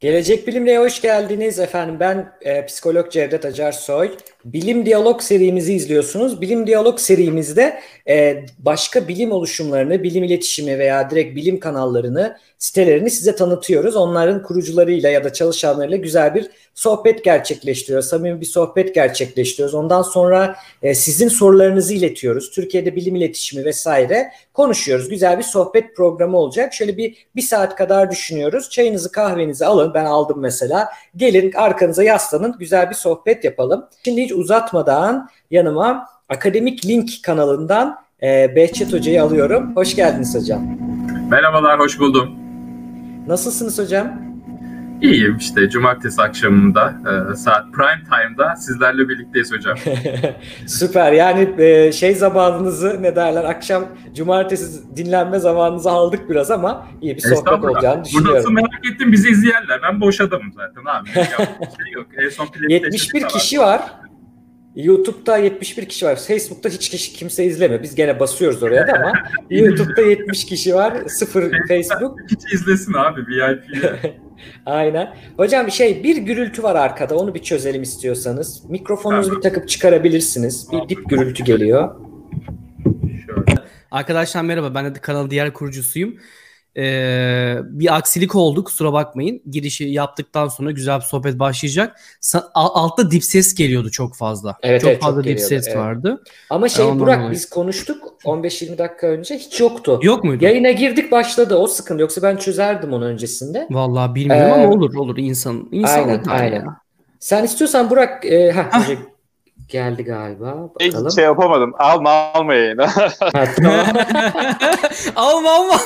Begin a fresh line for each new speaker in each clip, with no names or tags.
Gelecek Bilim'le hoş geldiniz efendim. Ben e, psikolog Cevdet Acar Soy. Bilim Diyalog serimizi izliyorsunuz. Bilim Diyalog serimizde e, başka bilim oluşumlarını, bilim iletişimi veya direkt bilim kanallarını, sitelerini size tanıtıyoruz. Onların kurucularıyla ya da çalışanlarıyla güzel bir sohbet gerçekleştiriyoruz. Samimi bir sohbet gerçekleştiriyoruz. Ondan sonra e, sizin sorularınızı iletiyoruz. Türkiye'de bilim iletişimi vesaire konuşuyoruz. Güzel bir sohbet programı olacak. Şöyle bir bir saat kadar düşünüyoruz. Çayınızı kahvenizi alın. Ben aldım mesela. Gelin arkanıza yaslanın. Güzel bir sohbet yapalım. Şimdi hiç uzatmadan yanıma Akademik Link kanalından e, Behçet Hoca'yı alıyorum. Hoş geldiniz hocam.
Merhabalar, hoş buldum.
Nasılsınız hocam?
İyiyim işte cumartesi akşamında e, saat prime time'da sizlerle birlikteyiz hocam.
Süper yani e, şey zamanınızı ne derler akşam cumartesi dinlenme zamanınızı aldık biraz ama iyi bir sohbet olacağını düşünüyorum.
Burada merak ettim bizi izleyenler ben boş adamım zaten abi. şey yok.
En son 71 kişi var. YouTube'da 71 kişi var. Facebook'ta hiç kişi kimse izlemiyor. Biz gene basıyoruz oraya da ama YouTube'da 70 kişi var. Sıfır Facebook.
Hiç izlesin abi VIP'yi.
Aynen. Hocam şey bir gürültü var arkada. Onu bir çözelim istiyorsanız. Mikrofonunuzu tamam. bir takıp çıkarabilirsiniz. Bir dip gürültü geliyor.
Şöyle. Arkadaşlar merhaba. Ben de kanal diğer kurucusuyum. Ee, bir aksilik oldu kusura bakmayın. Girişi yaptıktan sonra güzel bir sohbet başlayacak. Sa- altta dip ses geliyordu çok fazla.
Evet,
çok
evet,
fazla
çok
dip
geliyordu,
ses
evet.
vardı.
Ama şey Ondan Burak dolayı. biz konuştuk 15-20 dakika önce hiç yoktu.
Yok muydu?
Yayına girdik başladı o sıkıntı yoksa ben çözerdim onu öncesinde.
Vallahi bilmiyorum ee, ama olur olur insan insan
aynen aynen. Ya. Sen istiyorsan Burak e, heh, önce geldi galiba. Bakalım.
Hiç şey yapamadım. Alma alma yayını.
alma alma.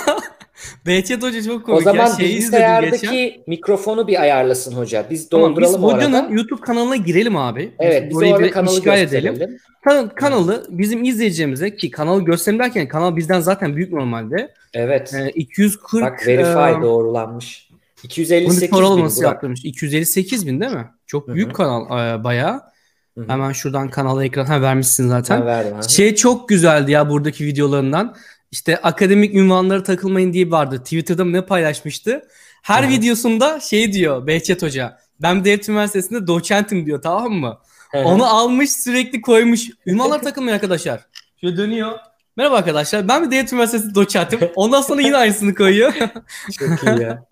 Behçet Hoca çok komik.
O zaman
ya. Şeyi
bilgisayardaki mikrofonu bir ayarlasın hoca. Biz dolduralım
tamam, biz Hoca'nın YouTube kanalına girelim abi.
Evet biz orada kanalı gösterelim. Edelim.
Kan- kanalı bizim izleyeceğimize ki kanalı gösterelim derken kanal bizden zaten büyük normalde.
Evet.
Ee, 240
Bak verify e, doğrulanmış. 258 bin
Burak. yaptırmış. 258 bin değil mi? Çok büyük Hı-hı. kanal e, bayağı. Hı-hı. Hemen şuradan kanala ekran ha, vermişsin zaten.
Ha, verdim,
şey çok güzeldi ya buradaki videolarından. İşte akademik ünvanları takılmayın diye vardı. Twitter'da ne paylaşmıştı? Her Hı. videosunda şey diyor Behçet Hoca. Ben Devlet Üniversitesi'nde doçentim diyor tamam mı? Onu almış sürekli koymuş. Ünvanlar takılmayın arkadaşlar. Şöyle dönüyor. Merhaba arkadaşlar ben bir Devlet Üniversitesi doçentim. Ondan sonra yine aynısını koyuyor.
Çok iyi ya.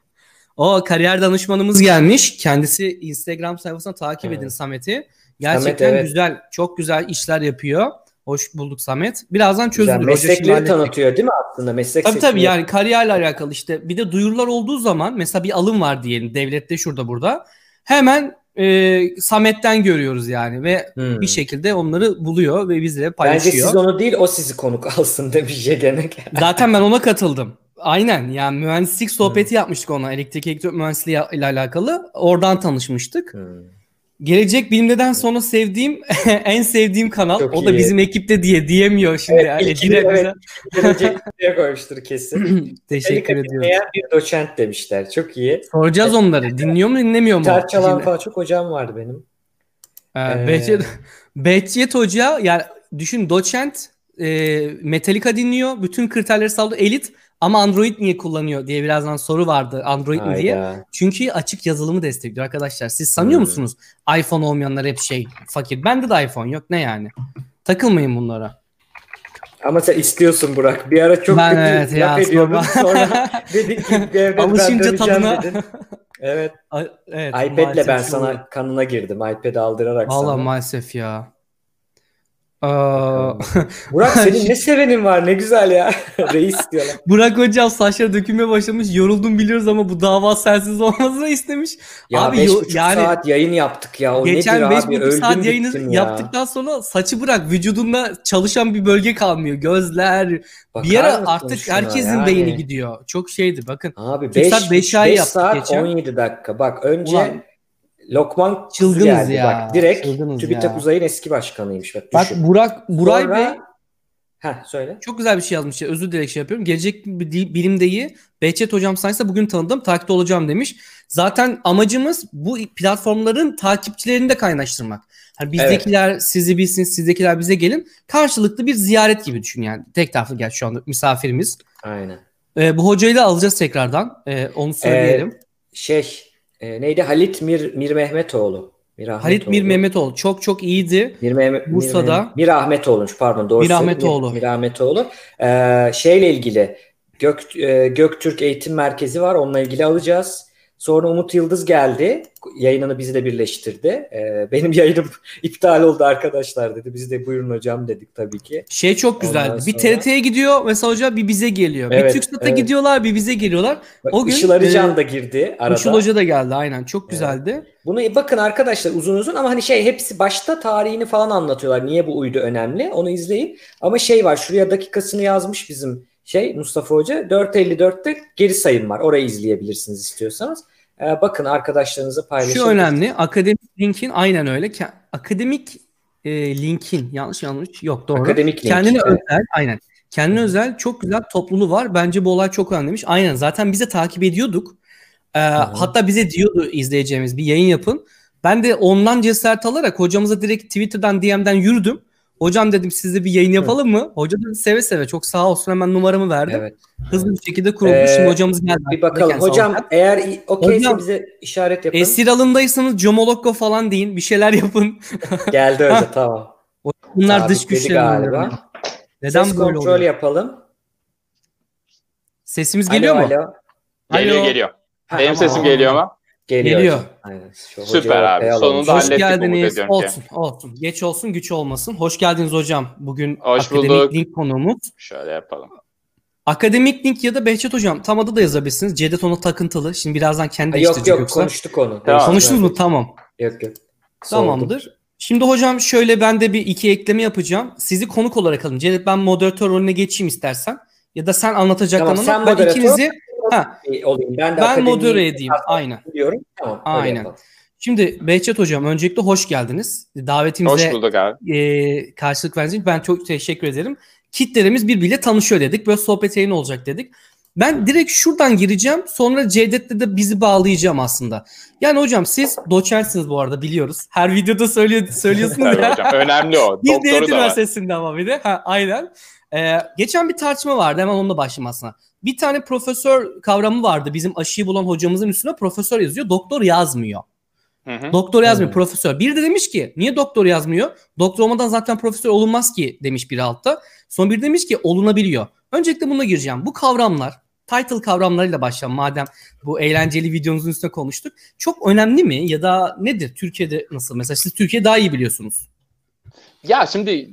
O kariyer danışmanımız gelmiş. Kendisi Instagram sayfasına takip edin Samet'i. Gerçekten Samet, evet. güzel, çok güzel işler yapıyor. Hoş bulduk Samet. Birazdan çözülür.
Güzel. Meslekleri tanıtıyor değil mi aslında? Meslek
tabii tabii yani kariyerle alakalı işte bir de duyurular olduğu zaman mesela bir alım var diyelim devlette şurada burada. Hemen e, Samet'ten görüyoruz yani ve hmm. bir şekilde onları buluyor ve bizle paylaşıyor.
Bence siz onu değil o sizi konuk alsın demiş gene.
Zaten ben ona katıldım. Aynen yani mühendislik sohbeti hmm. yapmıştık ona elektrik elektrik mühendisliği ile alakalı. Oradan tanışmıştık. Hmm. Gelecek bilimden sonra sevdiğim en sevdiğim kanal. Çok o da bizim ekipte diye diyemiyor şimdi.
Evet, yani. ilkini, evet, gelecek diye koymuştur kesin.
Teşekkür ediyorum.
bir doçent demişler. Çok iyi.
Soracağız evet. onları. Dinliyor mu dinlemiyor mu?
Gitar çalan falan çok hocam vardı benim.
Ee, ee... Behçet, Behçet Hoca yani düşün doçent e, Metallica dinliyor. Bütün kriterleri sağlıyor. Elit ama Android niye kullanıyor diye birazdan soru vardı. Android mi diye. Çünkü açık yazılımı destekliyor arkadaşlar. Siz sanıyor hmm. musunuz iPhone olmayanlar hep şey fakir. Bende de iPhone yok. Ne yani? Takılmayın bunlara.
Ama sen istiyorsun Burak. Bir ara çok
ben kötü evet laf ya, ediyordun.
Sonra dedin ki evde
Alışınca tadına.
Dedin. Evet.
A- evet
iPad'le ben sana kanına girdim. iPad aldırarak
Vallahi
sana.
maalesef ya.
Burak senin ne sevenin var ne güzel ya. Reis diyorlar.
Burak hocam saçları dökülmeye başlamış. Yoruldum biliyoruz ama bu dava sensiz olmasını istemiş.
Ya abi yo- yani saat yayın yaptık ya. O
geçen
nedir
5
abi?
buçuk saat yayını
ya.
yaptıktan sonra saçı bırak vücudunda çalışan bir bölge kalmıyor. Gözler.
Bakar
bir ara artık herkesin
yani?
beyni gidiyor. Çok şeydi bakın.
Abi 5 saat 5 ay yaptık saat geçen. 17 dakika. Bak önce Ulan, Lokman
Çılgınız
geldi.
ya.
Bak direkt
Çılgınız
TÜBİTAK
ya.
Uzay'ın eski başkanıymış. Bak,
Bak
düşün.
Burak Buray
Sonra-
Bey
Heh, söyle.
çok güzel bir şey yazmış. ya. Özür dilerim şey yapıyorum. Gelecek Bil- bilimdeyi Behçet hocam sayesinde bugün tanıdım. Takipte olacağım demiş. Zaten amacımız bu platformların takipçilerini de kaynaştırmak. Hani bizdekiler sizi bilsin, sizdekiler bize gelin. Karşılıklı bir ziyaret gibi düşün yani. Tek taraflı gel şu anda misafirimiz.
Aynen.
Ee, bu hocayı da alacağız tekrardan. Ee, onu söyleyelim.
Şey e, neydi? Halit Mir, Mir Mehmetoğlu.
Mir Halit Mir Mehmetoğlu çok çok iyiydi.
Mir Mehmet Bursa'da. Mir, Mir pardon doğru
Mir Ahmetoğlu.
Mir, Mir Ahmetoğlu. Ee, şeyle ilgili Gök, e, Göktürk Eğitim Merkezi var. Onunla ilgili alacağız. Sonra Umut Yıldız geldi. Yayınını bizi de birleştirdi. Ee, benim yayınım iptal oldu arkadaşlar dedi. Biz de buyurun hocam dedik tabii ki.
Şey çok güzel. Sonra... Bir TRT'ye gidiyor mesela hoca bir bize geliyor.
Evet,
bir TürkSat'a
evet.
gidiyorlar bir bize geliyorlar. O gün
Işıl Arıcan e, da girdi arada.
Işıl Hoca da geldi aynen. Çok güzeldi. Evet.
Bunu bakın arkadaşlar uzun uzun ama hani şey hepsi başta tarihini falan anlatıyorlar. Niye bu uydu önemli? Onu izleyin. Ama şey var şuraya dakikasını yazmış bizim şey Mustafa Hoca 4.54'te geri sayım var. Orayı izleyebilirsiniz istiyorsanız. Ee, bakın arkadaşlarınıza paylaşın.
Şu önemli. Akademik linkin aynen öyle. Akademik e, linkin yanlış yanlış yok doğru.
Akademik link.
Kendine evet. özel aynen. Kendine özel çok güzel topluluğu var. Bence bu olay çok önemliymiş. Aynen zaten bize takip ediyorduk. Ee, hatta bize diyordu izleyeceğimiz bir yayın yapın. Ben de ondan cesaret alarak hocamıza direkt Twitter'dan DM'den yürüdüm. Hocam dedim sizle bir yayın yapalım mı? Hoca da seve seve çok sağ olsun hemen numaramı verdi. Evet. Hızlı bir şekilde kuruldu. Ee, Şimdi hocamız geldi.
Bir bakalım. Hocam olarak. eğer okeyse bize işaret yapın.
Esir alındaysanız Comolokko falan deyin. Bir şeyler yapın.
Geldi öyle tamam.
Bunlar Sabit dış güçler
galiba. Neden Ses böyle kontrol oluyor? yapalım.
Sesimiz geliyor alo, mu?
Alo. Geliyor geliyor. Ha, Benim sesim geliyor mu?
Geliyor.
Geliyor.
Aynen. Süper abi. Sonunda
Hoş geldiniz. Olsun, ki. olsun. Geç olsun, güç olmasın. Hoş geldiniz hocam. Bugün Hoş akademik bulduk. link konuğumuz.
Şöyle yapalım.
Akademik link ya da Behçet hocam tam adı da yazabilirsiniz. Cevdet ona takıntılı. Şimdi birazdan kendi
ha, Yok yok yoksa. konuştuk onu.
Tamam. Konuştunuz mu? Tamam.
Yok yok.
Tamamdır. Şimdi hocam şöyle ben de bir iki ekleme yapacağım. Sizi konuk olarak alın. Cevdet ben moderatör rolüne geçeyim istersen. Ya da sen anlatacaklarını
tamam,
sen ben ikinizi
Ha. olayım. Ben de
ben modere edeyim. Aynen.
Diyorum. Tamam.
Aynen. Şimdi Behçet Hocam öncelikle hoş geldiniz. Davetimize
hoş bulduk abi.
E, karşılık verdiğiniz ben çok teşekkür ederim. Kitlerimiz birbiriyle tanışıyor dedik. Böyle sohbet yayını olacak dedik. Ben direkt şuradan gireceğim. Sonra Cevdet'le de bizi bağlayacağım aslında. Yani hocam siz doçentsiniz bu arada biliyoruz. Her videoda söylüyor, söylüyorsunuz ya.
hocam önemli o.
Bir devlet üniversitesinde ama bir de. Ha, aynen. Ee, geçen bir tartışma vardı. Hemen onunla başlayayım aslında. Bir tane profesör kavramı vardı. Bizim aşıyı bulan hocamızın üstüne profesör yazıyor. Doktor yazmıyor. Hı hı. Doktor yazmıyor, hı. profesör. Biri de demiş ki niye doktor yazmıyor? Doktor olmadan zaten profesör olunmaz ki demiş biri altta. Son bir demiş ki olunabiliyor. Öncelikle buna gireceğim. Bu kavramlar title kavramlarıyla başlayalım madem bu eğlenceli videomuzun üstüne konuştuk. Çok önemli mi ya da nedir? Türkiye'de nasıl? Mesela siz Türkiye daha iyi biliyorsunuz.
Ya şimdi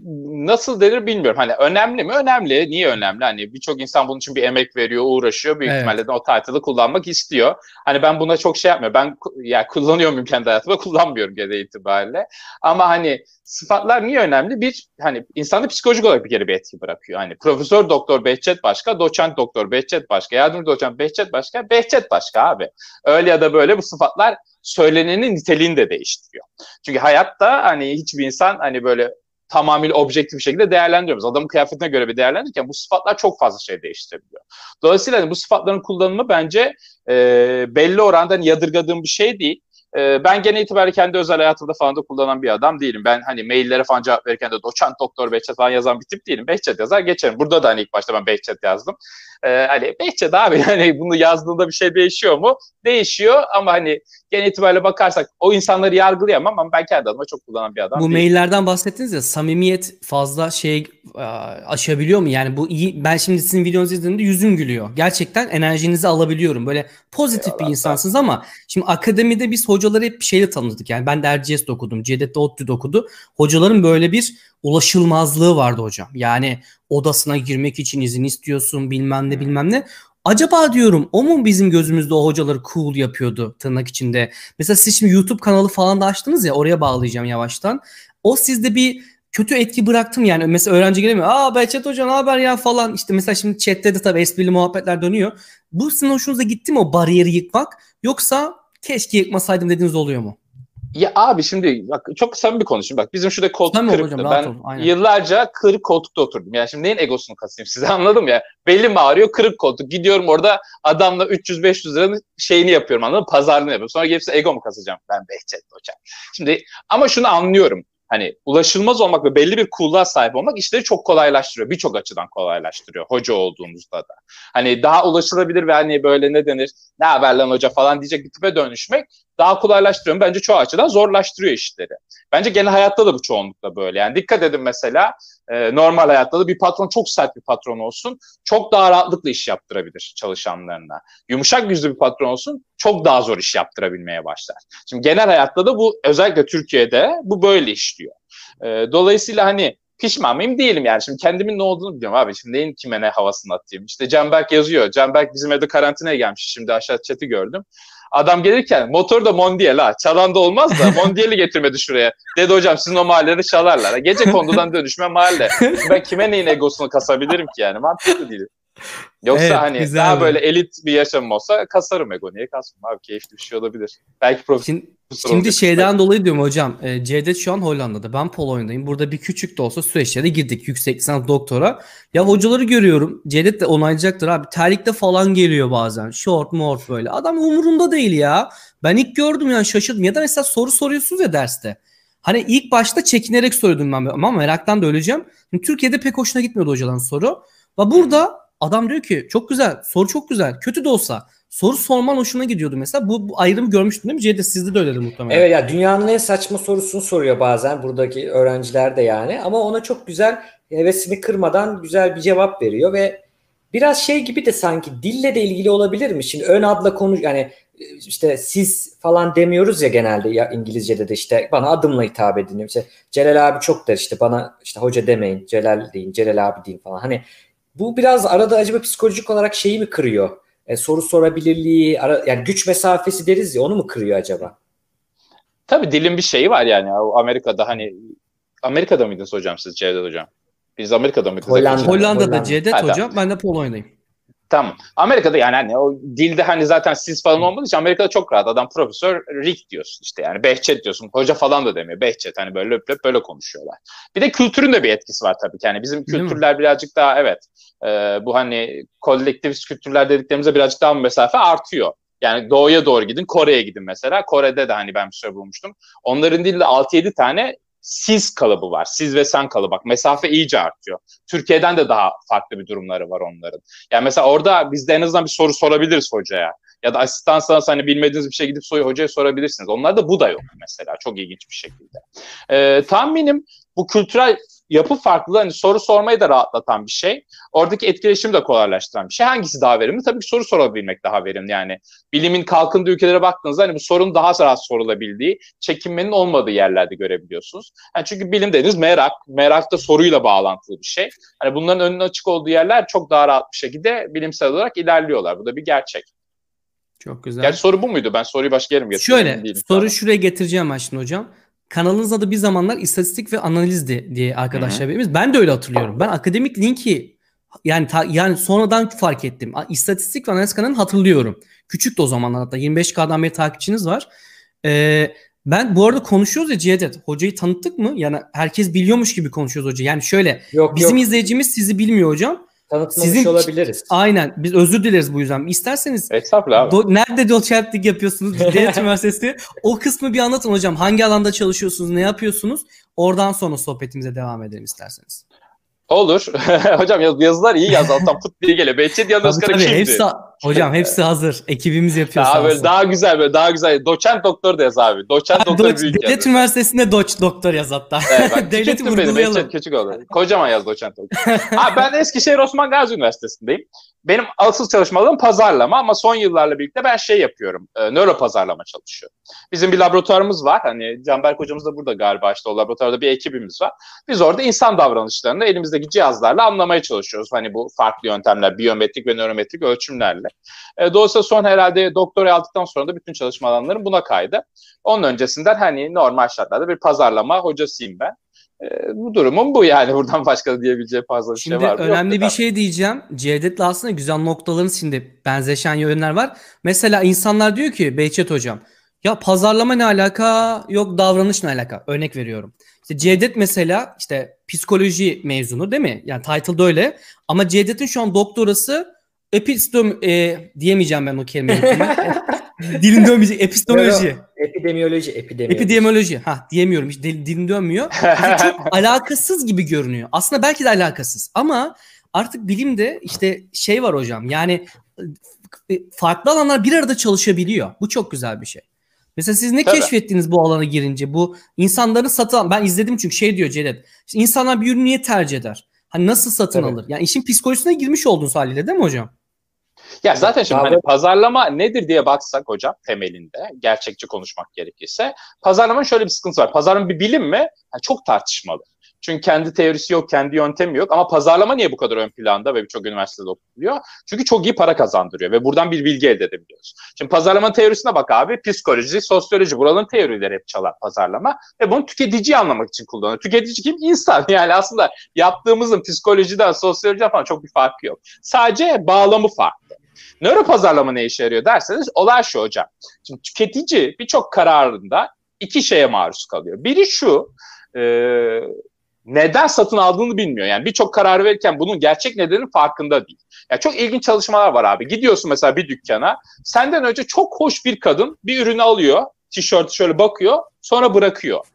nasıl denir bilmiyorum. Hani önemli mi? Önemli. Niye önemli? Hani birçok insan bunun için bir emek veriyor, uğraşıyor. Büyük evet. ihtimalle de o title'ı kullanmak istiyor. Hani ben buna çok şey yapmıyorum. Ben ya kullanıyor muyum kendi hayatımda? Kullanmıyorum genel itibariyle. Ama hani sıfatlar niye önemli? Bir hani insanda psikolojik olarak bir kere bir etki bırakıyor. Hani profesör doktor Behçet başka, doçent doktor Behçet başka, yardımcı doçent Behçet başka, Behçet başka abi. Öyle ya da böyle bu sıfatlar söylenenin niteliğini de değiştiriyor. Çünkü hayatta hani hiçbir insan hani böyle tamamıyla objektif bir şekilde değerlendiriyoruz. Adamın kıyafetine göre bir değerlendirirken bu sıfatlar çok fazla şey değiştirebiliyor. Dolayısıyla hani bu sıfatların kullanımı bence e, belli oranda yadırgadığım bir şey değil. E, ben gene itibariyle kendi özel hayatımda falan da kullanan bir adam değilim. Ben hani maillere falan cevap verirken de doçent doktor Behçet falan yazan bir tip değilim. Behçet yazar geçerim. Burada da hani ilk başta ben Behçet yazdım. E, hani Behçet abi hani bunu yazdığında bir şey değişiyor mu? Değişiyor ama hani genel itibariyle bakarsak o insanları yargılayamam ama ben kendi adıma çok kullanan bir adam
Bu
değilim.
maillerden bahsettiniz ya samimiyet fazla şey aşabiliyor mu? Yani bu iyi ben şimdi sizin videonuzu izlediğimde yüzüm gülüyor. Gerçekten enerjinizi alabiliyorum. Böyle pozitif Eyvallah, bir insansınız ama şimdi akademide biz hocaları hep şeyle tanıdık. Yani ben de Erciyes'te okudum. Cedet'te ODTÜ'de okudu. Hocaların böyle bir ulaşılmazlığı vardı hocam. Yani odasına girmek için izin istiyorsun bilmem ne bilmem ne. Acaba diyorum o mu bizim gözümüzde o hocaları cool yapıyordu tırnak içinde. Mesela siz şimdi YouTube kanalı falan da açtınız ya oraya bağlayacağım yavaştan. O sizde bir kötü etki bıraktım yani. Mesela öğrenci gelemiyor. Aa Behçet Hoca ne haber ya falan. İşte mesela şimdi chatte de tabii esprili muhabbetler dönüyor. Bu sizin hoşunuza gitti mi o bariyeri yıkmak? Yoksa keşke yıkmasaydım dediğiniz oluyor mu?
Ya abi şimdi bak çok samimi bir konuşayım. Bak bizim şurada koltuk Tabii kırıktı. Hocam, ben yıllarca kırık koltukta oturdum. Yani şimdi neyin egosunu kasayım size anladım ya. Belim ağrıyor kırık koltuk. Gidiyorum orada adamla 300-500 liranın şeyini yapıyorum anladın mı? Pazarlığını yapıyorum. Sonra gelip ego mu kasacağım? Ben Behçet hocam. Şimdi ama şunu anlıyorum. Hani ulaşılmaz olmak ve belli bir cool'luğa sahip olmak işleri çok kolaylaştırıyor. Birçok açıdan kolaylaştırıyor hoca olduğumuzda da. Hani daha ulaşılabilir ve hani böyle ne denir ne haber lan hoca falan diyecek bir tipe dönüşmek daha kolaylaştırıyor. Bence çoğu açıdan zorlaştırıyor işleri. Bence genel hayatta da bu çoğunlukla böyle. Yani dikkat edin mesela e, normal hayatta da bir patron çok sert bir patron olsun. Çok daha rahatlıkla iş yaptırabilir çalışanlarına. Yumuşak yüzlü bir patron olsun. Çok daha zor iş yaptırabilmeye başlar. Şimdi genel hayatta da bu özellikle Türkiye'de bu böyle işliyor. E, dolayısıyla hani pişman mıyım değilim yani. Şimdi kendimin ne olduğunu biliyorum abi. Şimdi neyin kime ne havasını atayım. İşte Canberk yazıyor. Canberk bizim evde karantinaya gelmiş. Şimdi aşağı chat'i gördüm. Adam gelirken motor da Mondial ha. Çalan da olmaz da Mondial'i getirmedi şuraya. Dedi hocam sizin o mahallede çalarlar. Gece kondudan dönüşme mahalle. Ben kime neyin egosunu kasabilirim ki yani? Mantıklı değil. Yoksa evet, hani güzel daha mi? böyle elit bir yaşamım olsa kasarım ego. Niye kasmam abi? Keyifli bir şey olabilir. Belki profesyonel
Şimdi, şimdi şeyden belki. dolayı diyorum hocam. E, Cevdet şu an Hollanda'da. Ben Polonya'dayım. Burada bir küçük de olsa süreçlere girdik. Yüksek lisans doktora. Ya hocaları görüyorum. Cevdet de onaylayacaktır abi. Terlikte falan geliyor bazen. Short mort böyle. Adam umurunda değil ya. Ben ilk gördüm yani şaşırdım. Ya da mesela soru soruyorsunuz ya derste. Hani ilk başta çekinerek soruyordum ben ama meraktan da öleceğim. Şimdi Türkiye'de pek hoşuna gitmiyordu hocaların soru. Ve burada adam diyor ki çok güzel soru çok güzel kötü de olsa soru sorman hoşuna gidiyordu mesela. Bu, bu ayrımı görmüştün değil mi? Ceyde sizde de öyleydi muhtemelen.
Evet ya dünyanın en saçma sorusunu soruyor bazen buradaki öğrenciler de yani. Ama ona çok güzel hevesini kırmadan güzel bir cevap veriyor ve biraz şey gibi de sanki dille de ilgili olabilir mi? Şimdi ön adla konuş yani işte siz falan demiyoruz ya genelde ya İngilizce'de de işte bana adımla hitap edin. İşte Celal abi çok der işte bana işte hoca demeyin Celal deyin Celal abi deyin falan. Hani bu biraz arada acaba psikolojik olarak şeyi mi kırıyor? E, soru sorabilirliği, ara, yani güç mesafesi deriz ya onu mu kırıyor acaba?
Tabii dilin bir şeyi var yani. Amerika'da hani Amerika'da mıydınız hocam siz Cevdet hocam? Biz Amerika'da mıydık?
Hollanda, Hollanda'da Hollanda. Cevdet hocam. Ben de Polonya'dayım.
Tamam. Amerika'da yani hani o dilde hani zaten siz falan olmadığı için Amerika'da çok rahat. Adam profesör Rick diyorsun işte yani Behçet diyorsun. Hoca falan da demiyor. Behçet hani böyle löp löp böyle konuşuyorlar. Bir de kültürün de bir etkisi var tabii ki. Yani bizim kültürler birazcık daha evet e, bu hani kolektivist kültürler dediklerimize birazcık daha mesafe artıyor. Yani doğuya doğru gidin, Kore'ye gidin mesela. Kore'de de hani ben bir süre bulmuştum. Onların dilde 6-7 tane siz kalıbı var. Siz ve sen kalıbı. Bak mesafe iyice artıyor. Türkiye'den de daha farklı bir durumları var onların. Yani mesela orada biz de en azından bir soru sorabiliriz hocaya. Ya da asistansanız hani bilmediğiniz bir şey gidip soyu hocaya sorabilirsiniz. Onlarda bu da yok mesela. Çok ilginç bir şekilde. Ee, tahminim bu kültürel yapı farklılığı hani soru sormayı da rahatlatan bir şey. Oradaki etkileşimi de kolaylaştıran bir şey. Hangisi daha verimli? Tabii ki soru sorabilmek daha verimli. Yani bilimin kalkındığı ülkelere baktığınızda hani bu sorun daha rahat sorulabildiği, çekinmenin olmadığı yerlerde görebiliyorsunuz. Yani çünkü bilim dediğiniz merak. Merak da soruyla bağlantılı bir şey. Hani bunların önünün açık olduğu yerler çok daha rahat bir şekilde bilimsel olarak ilerliyorlar. Bu da bir gerçek.
Çok güzel.
Gerçi soru bu muydu? Ben soruyu başka yere mi
getirdim? Şöyle, soru şuraya getireceğim şimdi hocam. Kanalınız adı bir zamanlar istatistik ve analizdi diye arkadaşlar birimiz. Ben de öyle hatırlıyorum. Ben akademik linki yani ta, yani sonradan fark ettim. İstatistik ve analiz kanalını hatırlıyorum. Küçük de o zamanlar hatta 25K'dan beri takipçiniz var. Ee, ben bu arada konuşuyoruz ya Cevdet. Hocayı tanıttık mı? Yani herkes biliyormuş gibi konuşuyoruz hoca. Yani şöyle yok, bizim yok. izleyicimiz sizi bilmiyor hocam.
Tanıtmamış Sizin, olabiliriz.
Aynen. Biz özür dileriz bu yüzden. İsterseniz
Estağfurullah
do, nerede doçentlik yapıyorsunuz? Devlet Üniversitesi. O kısmı bir anlatın hocam. Hangi alanda çalışıyorsunuz? Ne yapıyorsunuz? Oradan sonra sohbetimize devam edelim isterseniz.
Olur. hocam yaz, yazılar iyi yaz. Alttan put diye geliyor. Behçet Yan Özkan'ı kimdi?
Hepsi, hocam hepsi hazır. Ekibimiz yapıyor.
Daha, böyle, daha güzel böyle daha güzel. Doçent doktor da yaz abi. Doçent doktor
doç, büyük Devlet yaz. Üniversitesi'nde doç doktor yaz hatta. Evet, bak,
Devleti vurgulayalım. Behçet küçük oldu. Kocaman yaz doçent doktor. abi ben Eskişehir Osman Gazi Üniversitesi'ndeyim benim asıl çalışma pazarlama ama son yıllarla birlikte ben şey yapıyorum. E, nöro pazarlama çalışıyorum. Bizim bir laboratuvarımız var. Hani Canberk hocamız da burada galiba işte o laboratuvarda bir ekibimiz var. Biz orada insan davranışlarını elimizdeki cihazlarla anlamaya çalışıyoruz. Hani bu farklı yöntemler, biyometrik ve nörometrik ölçümlerle. E, dolayısıyla son herhalde doktora aldıktan sonra da bütün çalışma alanlarım buna kaydı. Onun öncesinden hani normal şartlarda bir pazarlama hocasıyım ben. E, bu durumun bu yani buradan başka diyebileceği fazla bir
şimdi
şey var.
Şimdi önemli bir şey diyeceğim. Cevdet'le aslında güzel noktaların şimdi benzeşen yönler var. Mesela insanlar diyor ki Behçet hocam ya pazarlama ne alaka yok davranış ne alaka örnek veriyorum. İşte Cevdet mesela işte psikoloji mezunu değil mi? Yani title'da öyle ama Cevdet'in şu an doktorası epistem e, diyemeyeceğim ben o kelimeyi. Dilin dönmeyecek. Epistemoloji.
Epidemioloji. Epidemioloji.
Epidemioloji. Ha diyemiyorum hiç dil, dilim dönmüyor. Çok alakasız gibi görünüyor. Aslında belki de alakasız ama artık bilimde işte şey var hocam. Yani e, farklı alanlar bir arada çalışabiliyor. Bu çok güzel bir şey. Mesela siz ne Tabii. keşfettiniz bu alana girince? Bu insanların satın ben izledim çünkü şey diyor Cevdet. İşte insanlar bir ürünü niye tercih eder? Hani nasıl satın Tabii. alır? Yani işin psikolojisine girmiş oldunuz haliyle değil mi hocam?
Ya zaten şimdi hani pazarlama nedir diye baksak hocam temelinde gerçekçi konuşmak gerekirse pazarlamanın şöyle bir sıkıntısı var. Pazarlama bir bilim mi? Yani çok tartışmalı. Çünkü kendi teorisi yok, kendi yöntemi yok. Ama pazarlama niye bu kadar ön planda ve birçok üniversitede okuluyor? Çünkü çok iyi para kazandırıyor ve buradan bir bilgi elde edebiliyoruz. Şimdi pazarlama teorisine bak abi. Psikoloji, sosyoloji buranın teorileri hep çalar pazarlama. Ve bunu tüketiciyi anlamak için kullanıyor. Tüketici kim? İnsan. Yani aslında yaptığımızın psikolojiden, sosyolojiden falan çok bir farkı yok. Sadece bağlamı farklı. Nöro pazarlama ne işe yarıyor derseniz olay şu hocam. Şimdi tüketici birçok kararında iki şeye maruz kalıyor. Biri şu, e, neden satın aldığını bilmiyor. Yani birçok karar verirken bunun gerçek nedenin farkında değil. Yani çok ilginç çalışmalar var abi. Gidiyorsun mesela bir dükkana. Senden önce çok hoş bir kadın bir ürünü alıyor. Tişörtü şöyle bakıyor. Sonra bırakıyor.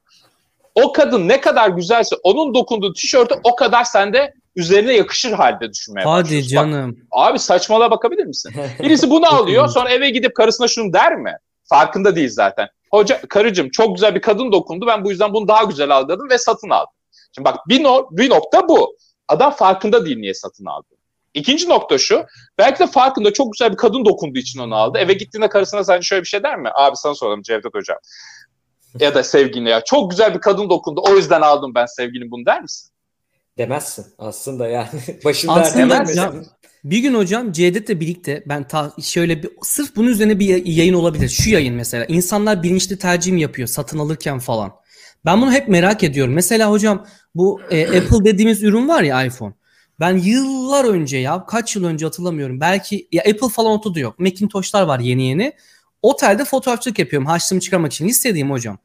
O kadın ne kadar güzelse onun dokunduğu tişörtü o kadar sende üzerine yakışır halde düşünmeye
Hadi başlıyorsun. canım. Bak,
abi saçmalığa bakabilir misin? Birisi bunu alıyor sonra eve gidip karısına şunu der mi? Farkında değil zaten. Hoca karıcığım çok güzel bir kadın dokundu ben bu yüzden bunu daha güzel aldım ve satın aldım. Şimdi bak bir, no bir nokta bu. Adam farkında değil niye satın aldı. İkinci nokta şu. Belki de farkında çok güzel bir kadın dokunduğu için onu aldı. Eve gittiğinde karısına sence şöyle bir şey der mi? Abi sana soralım Cevdet Hocam. ya da sevgiline ya. Çok güzel bir kadın dokundu. O yüzden aldım ben sevgilim bunu der misin?
Demezsin aslında yani. Başım
aslında ya, bir gün hocam Cevdet'le birlikte ben ta, şöyle bir sırf bunun üzerine bir yayın olabilir. Şu yayın mesela. İnsanlar bilinçli tercih mi yapıyor satın alırken falan. Ben bunu hep merak ediyorum. Mesela hocam bu e, Apple dediğimiz ürün var ya iPhone. Ben yıllar önce ya kaç yıl önce hatırlamıyorum. Belki ya Apple falan otu da yok. Macintosh'lar var yeni yeni. Otelde fotoğrafçılık yapıyorum harçlığımı çıkarmak için. Listedeyim hocam.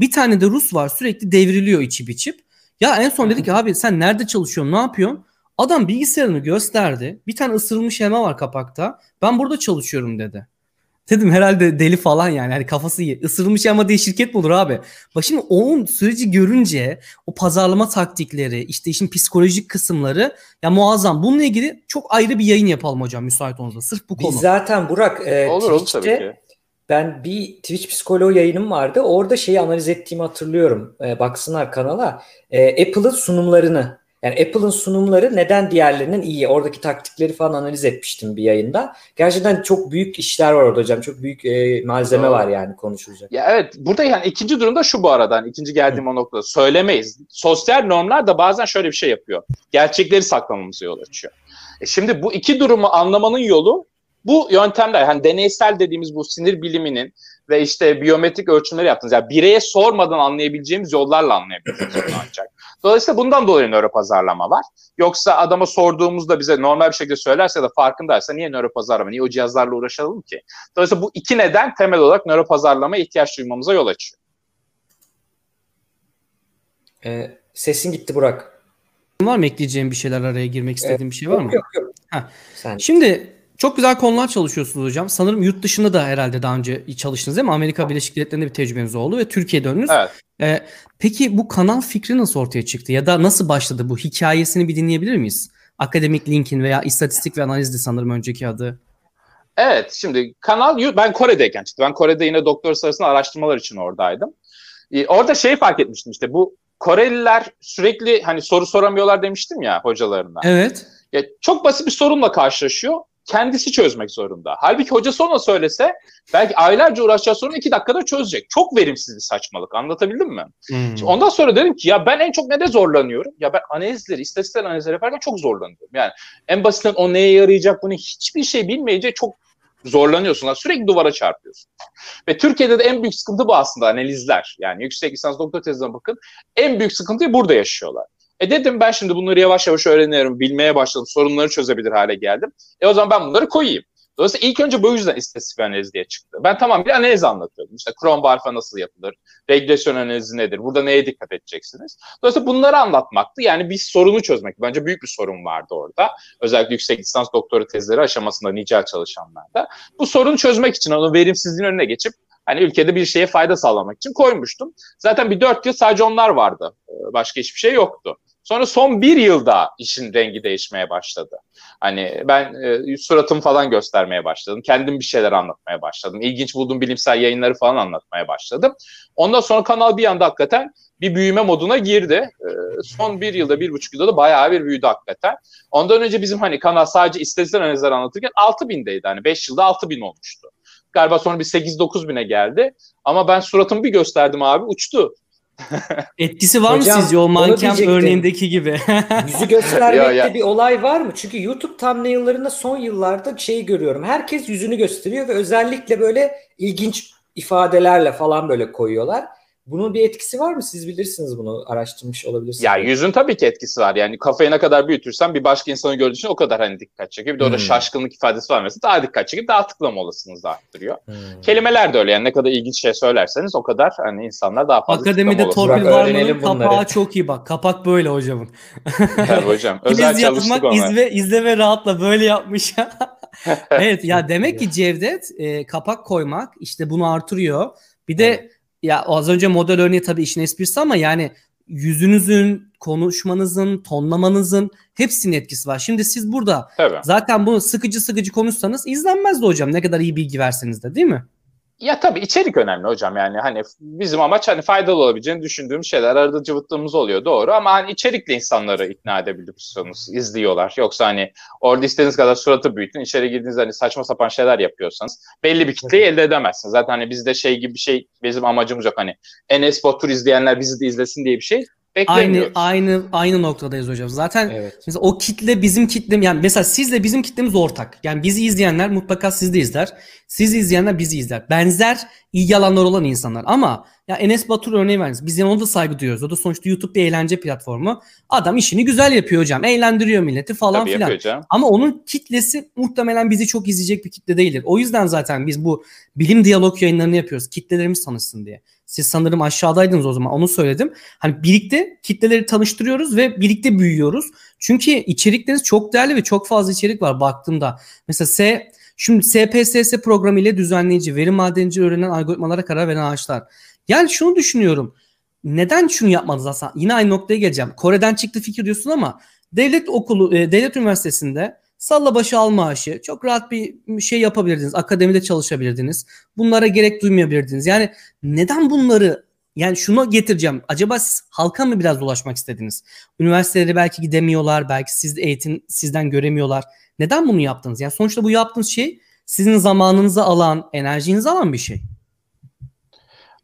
Bir tane de Rus var sürekli devriliyor içip içip. Ya en son dedi ki abi sen nerede çalışıyorsun ne yapıyorsun? Adam bilgisayarını gösterdi. Bir tane ısırılmış elma var kapakta. Ben burada çalışıyorum dedi. Dedim herhalde deli falan yani. Hani kafası iyi. Isırılmış ama diye şirket mi olur abi? Bak şimdi onun süreci görünce o pazarlama taktikleri, işte işin psikolojik kısımları ya muazzam. Bununla ilgili çok ayrı bir yayın yapalım hocam müsait olunca. Sırf bu konu.
Biz zaten Burak e, olur, Twitch'te olur tabii ki. Ben bir Twitch psikoloğu yayınım vardı. Orada şeyi analiz ettiğimi hatırlıyorum. E, baksınlar kanala. E, Apple'ın sunumlarını yani Apple'ın sunumları neden diğerlerinin iyi? Oradaki taktikleri falan analiz etmiştim bir yayında. Gerçekten çok büyük işler var orada hocam. Çok büyük e, malzeme Doğru. var yani konuşulacak.
Ya evet burada yani ikinci durumda şu bu arada. Hani ikinci geldiğim Hı. o noktada. Söylemeyiz. Sosyal normlar da bazen şöyle bir şey yapıyor. Gerçekleri saklamamıza yol açıyor. E şimdi bu iki durumu anlamanın yolu bu yöntemler. Hani deneysel dediğimiz bu sinir biliminin ve işte biyometrik ölçümleri yaptınız. Yani bireye sormadan anlayabileceğimiz yollarla anlayabiliriz bunu ancak. Dolayısıyla bundan dolayı nöro pazarlama var. Yoksa adama sorduğumuzda bize normal bir şekilde söylerse ya da farkındaysa niye nöro pazarlama, niye o cihazlarla uğraşalım ki? Dolayısıyla bu iki neden temel olarak nöro pazarlamaya ihtiyaç duymamıza yol açıyor.
Ee, sesin gitti Burak.
Var mı ekleyeceğim bir şeyler araya girmek istediğim bir şey var mı? Yok yok. yok. Sen. Şimdi çok güzel konular çalışıyorsunuz hocam. Sanırım yurt dışında da herhalde daha önce çalıştınız değil mi? Amerika Birleşik Devletleri'nde bir tecrübeniz oldu ve Türkiye'ye döndünüz. Evet. Ee, peki bu kanal fikri nasıl ortaya çıktı? Ya da nasıl başladı bu? Hikayesini bir dinleyebilir miyiz? Akademik Linkin veya istatistik ve analizdi sanırım önceki adı.
Evet şimdi kanal ben Kore'deyken çıktı. Ben Kore'de yine doktor sırasında araştırmalar için oradaydım. Ee, orada şeyi fark etmiştim işte bu Koreliler sürekli hani soru soramıyorlar demiştim ya hocalarına.
Evet.
Ya çok basit bir sorunla karşılaşıyor kendisi çözmek zorunda. Halbuki hocası ona söylese belki aylarca uğraşacağı sorunu iki dakikada çözecek. Çok verimsiz bir saçmalık. Anlatabildim mi? Hmm. Ondan sonra dedim ki ya ben en çok ne de zorlanıyorum? Ya ben analizleri, istatistik analizleri yaparken çok zorlanıyorum. Yani en basitinden o neye yarayacak bunu hiçbir şey bilmeyince çok zorlanıyorsun. Sürekli duvara çarpıyorsun. Ve Türkiye'de de en büyük sıkıntı bu aslında analizler. Yani yüksek lisans doktor tezine bakın. En büyük sıkıntıyı burada yaşıyorlar. E dedim ben şimdi bunları yavaş yavaş öğreniyorum, bilmeye başladım, sorunları çözebilir hale geldim. E o zaman ben bunları koyayım. Dolayısıyla ilk önce bu yüzden istatistik analiz diye çıktı. Ben tamam bir analiz anlatıyordum. İşte Chrome barfa nasıl yapılır? Regresyon analizi nedir? Burada neye dikkat edeceksiniz? Dolayısıyla bunları anlatmaktı. Yani bir sorunu çözmek. Bence büyük bir sorun vardı orada. Özellikle yüksek lisans doktora tezleri aşamasında nicel çalışanlarda. Bu sorunu çözmek için onu verimsizliğin önüne geçip hani ülkede bir şeye fayda sağlamak için koymuştum. Zaten bir dört yıl sadece onlar vardı. Ee, başka hiçbir şey yoktu. Sonra son bir yılda işin rengi değişmeye başladı. Hani ben e, suratımı falan göstermeye başladım. Kendim bir şeyler anlatmaya başladım. İlginç bulduğum bilimsel yayınları falan anlatmaya başladım. Ondan sonra kanal bir anda hakikaten bir büyüme moduna girdi. E, son bir yılda, bir buçuk yılda da bayağı bir büyüdü hakikaten. Ondan önce bizim hani kanal sadece istatistik analizler anlatırken 6 bindeydi. Hani 5 yılda 6 bin olmuştu. Galiba sonra bir 8-9 bine geldi. Ama ben suratımı bir gösterdim abi uçtu.
Etkisi var Hocam, mı sizce o manken örneğindeki gibi?
Yüzü göstermekte ya, ya. bir olay var mı? Çünkü YouTube thumbnail'larında son yıllarda şeyi görüyorum. Herkes yüzünü gösteriyor ve özellikle böyle ilginç ifadelerle falan böyle koyuyorlar. Bunun bir etkisi var mı? Siz bilirsiniz bunu araştırmış olabilirsiniz.
Ya yüzün tabii ki etkisi var. Yani kafayı ne kadar büyütürsen bir başka insanı gördüğü için o kadar hani dikkat çekiyor. Bir de orada hmm. şaşkınlık ifadesi var mesela daha dikkat çekip daha tıklama olasılığınızı arttırıyor. Hmm. Kelimeler de öyle yani ne kadar ilginç şey söylerseniz o kadar hani insanlar daha fazla
Akademide torpil varmanın kapağı çok iyi bak. Kapak böyle hocamın.
Tabii hocam. Özel çalıştık
ona. Izle, izle ve rahatla böyle yapmış. evet ya demek ki Cevdet e, kapak koymak işte bunu artırıyor. Bir de evet ya az önce model örneği tabii işin esprisi ama yani yüzünüzün, konuşmanızın, tonlamanızın hepsinin etkisi var. Şimdi siz burada Tabii. zaten bunu sıkıcı sıkıcı konuşsanız izlenmezdi hocam ne kadar iyi bilgi verseniz de değil mi?
Ya tabii içerik önemli hocam yani hani bizim amaç hani faydalı olabileceğini düşündüğüm şeyler arada cıvıttığımız oluyor doğru ama hani içerikle insanları ikna edebiliyorsunuz izliyorlar. Yoksa hani orada istediğiniz kadar suratı büyütün içeri girdiğiniz hani saçma sapan şeyler yapıyorsanız belli bir kitleyi elde edemezsiniz. Zaten hani bizde şey gibi bir şey bizim amacımız yok. Hani Enes Batur izleyenler bizi de izlesin diye bir şey
Aynı aynı aynı noktadayız hocam. Zaten evet. mesela o kitle bizim kitlem yani mesela sizle bizim kitlemiz ortak. Yani bizi izleyenler mutlaka siz de izler. Sizi izleyenler bizi izler. Benzer ilgi alanlar olan insanlar. Ama ya Enes Batur örneği verdiniz. Biz ona da saygı duyuyoruz. O da sonuçta YouTube bir eğlence platformu. Adam işini güzel yapıyor hocam. Eğlendiriyor milleti falan Tabii filan. Ama onun kitlesi muhtemelen bizi çok izleyecek bir kitle değildir. O yüzden zaten biz bu bilim diyalog yayınlarını yapıyoruz. Kitlelerimiz tanışsın diye. Siz sanırım aşağıdaydınız o zaman onu söyledim. Hani birlikte kitleleri tanıştırıyoruz ve birlikte büyüyoruz. Çünkü içerikleriniz çok değerli ve çok fazla içerik var baktığımda. Mesela S Şimdi SPSS programı ile düzenleyici, veri madenci öğrenen algoritmalara karar veren ağaçlar. Yani şunu düşünüyorum. Neden şunu yapmadınız aslında? Yine aynı noktaya geleceğim. Kore'den çıktı fikir diyorsun ama devlet okulu, e, devlet üniversitesinde salla başı al maaşı çok rahat bir şey yapabilirdiniz. Akademide çalışabilirdiniz. Bunlara gerek duymayabilirdiniz. Yani neden bunları yani şunu getireceğim. Acaba siz halka mı biraz ulaşmak istediniz? Üniversitelere belki gidemiyorlar. Belki siz eğitim sizden göremiyorlar. Neden bunu yaptınız? Yani sonuçta bu yaptığınız şey sizin zamanınızı alan, enerjinizi alan bir şey.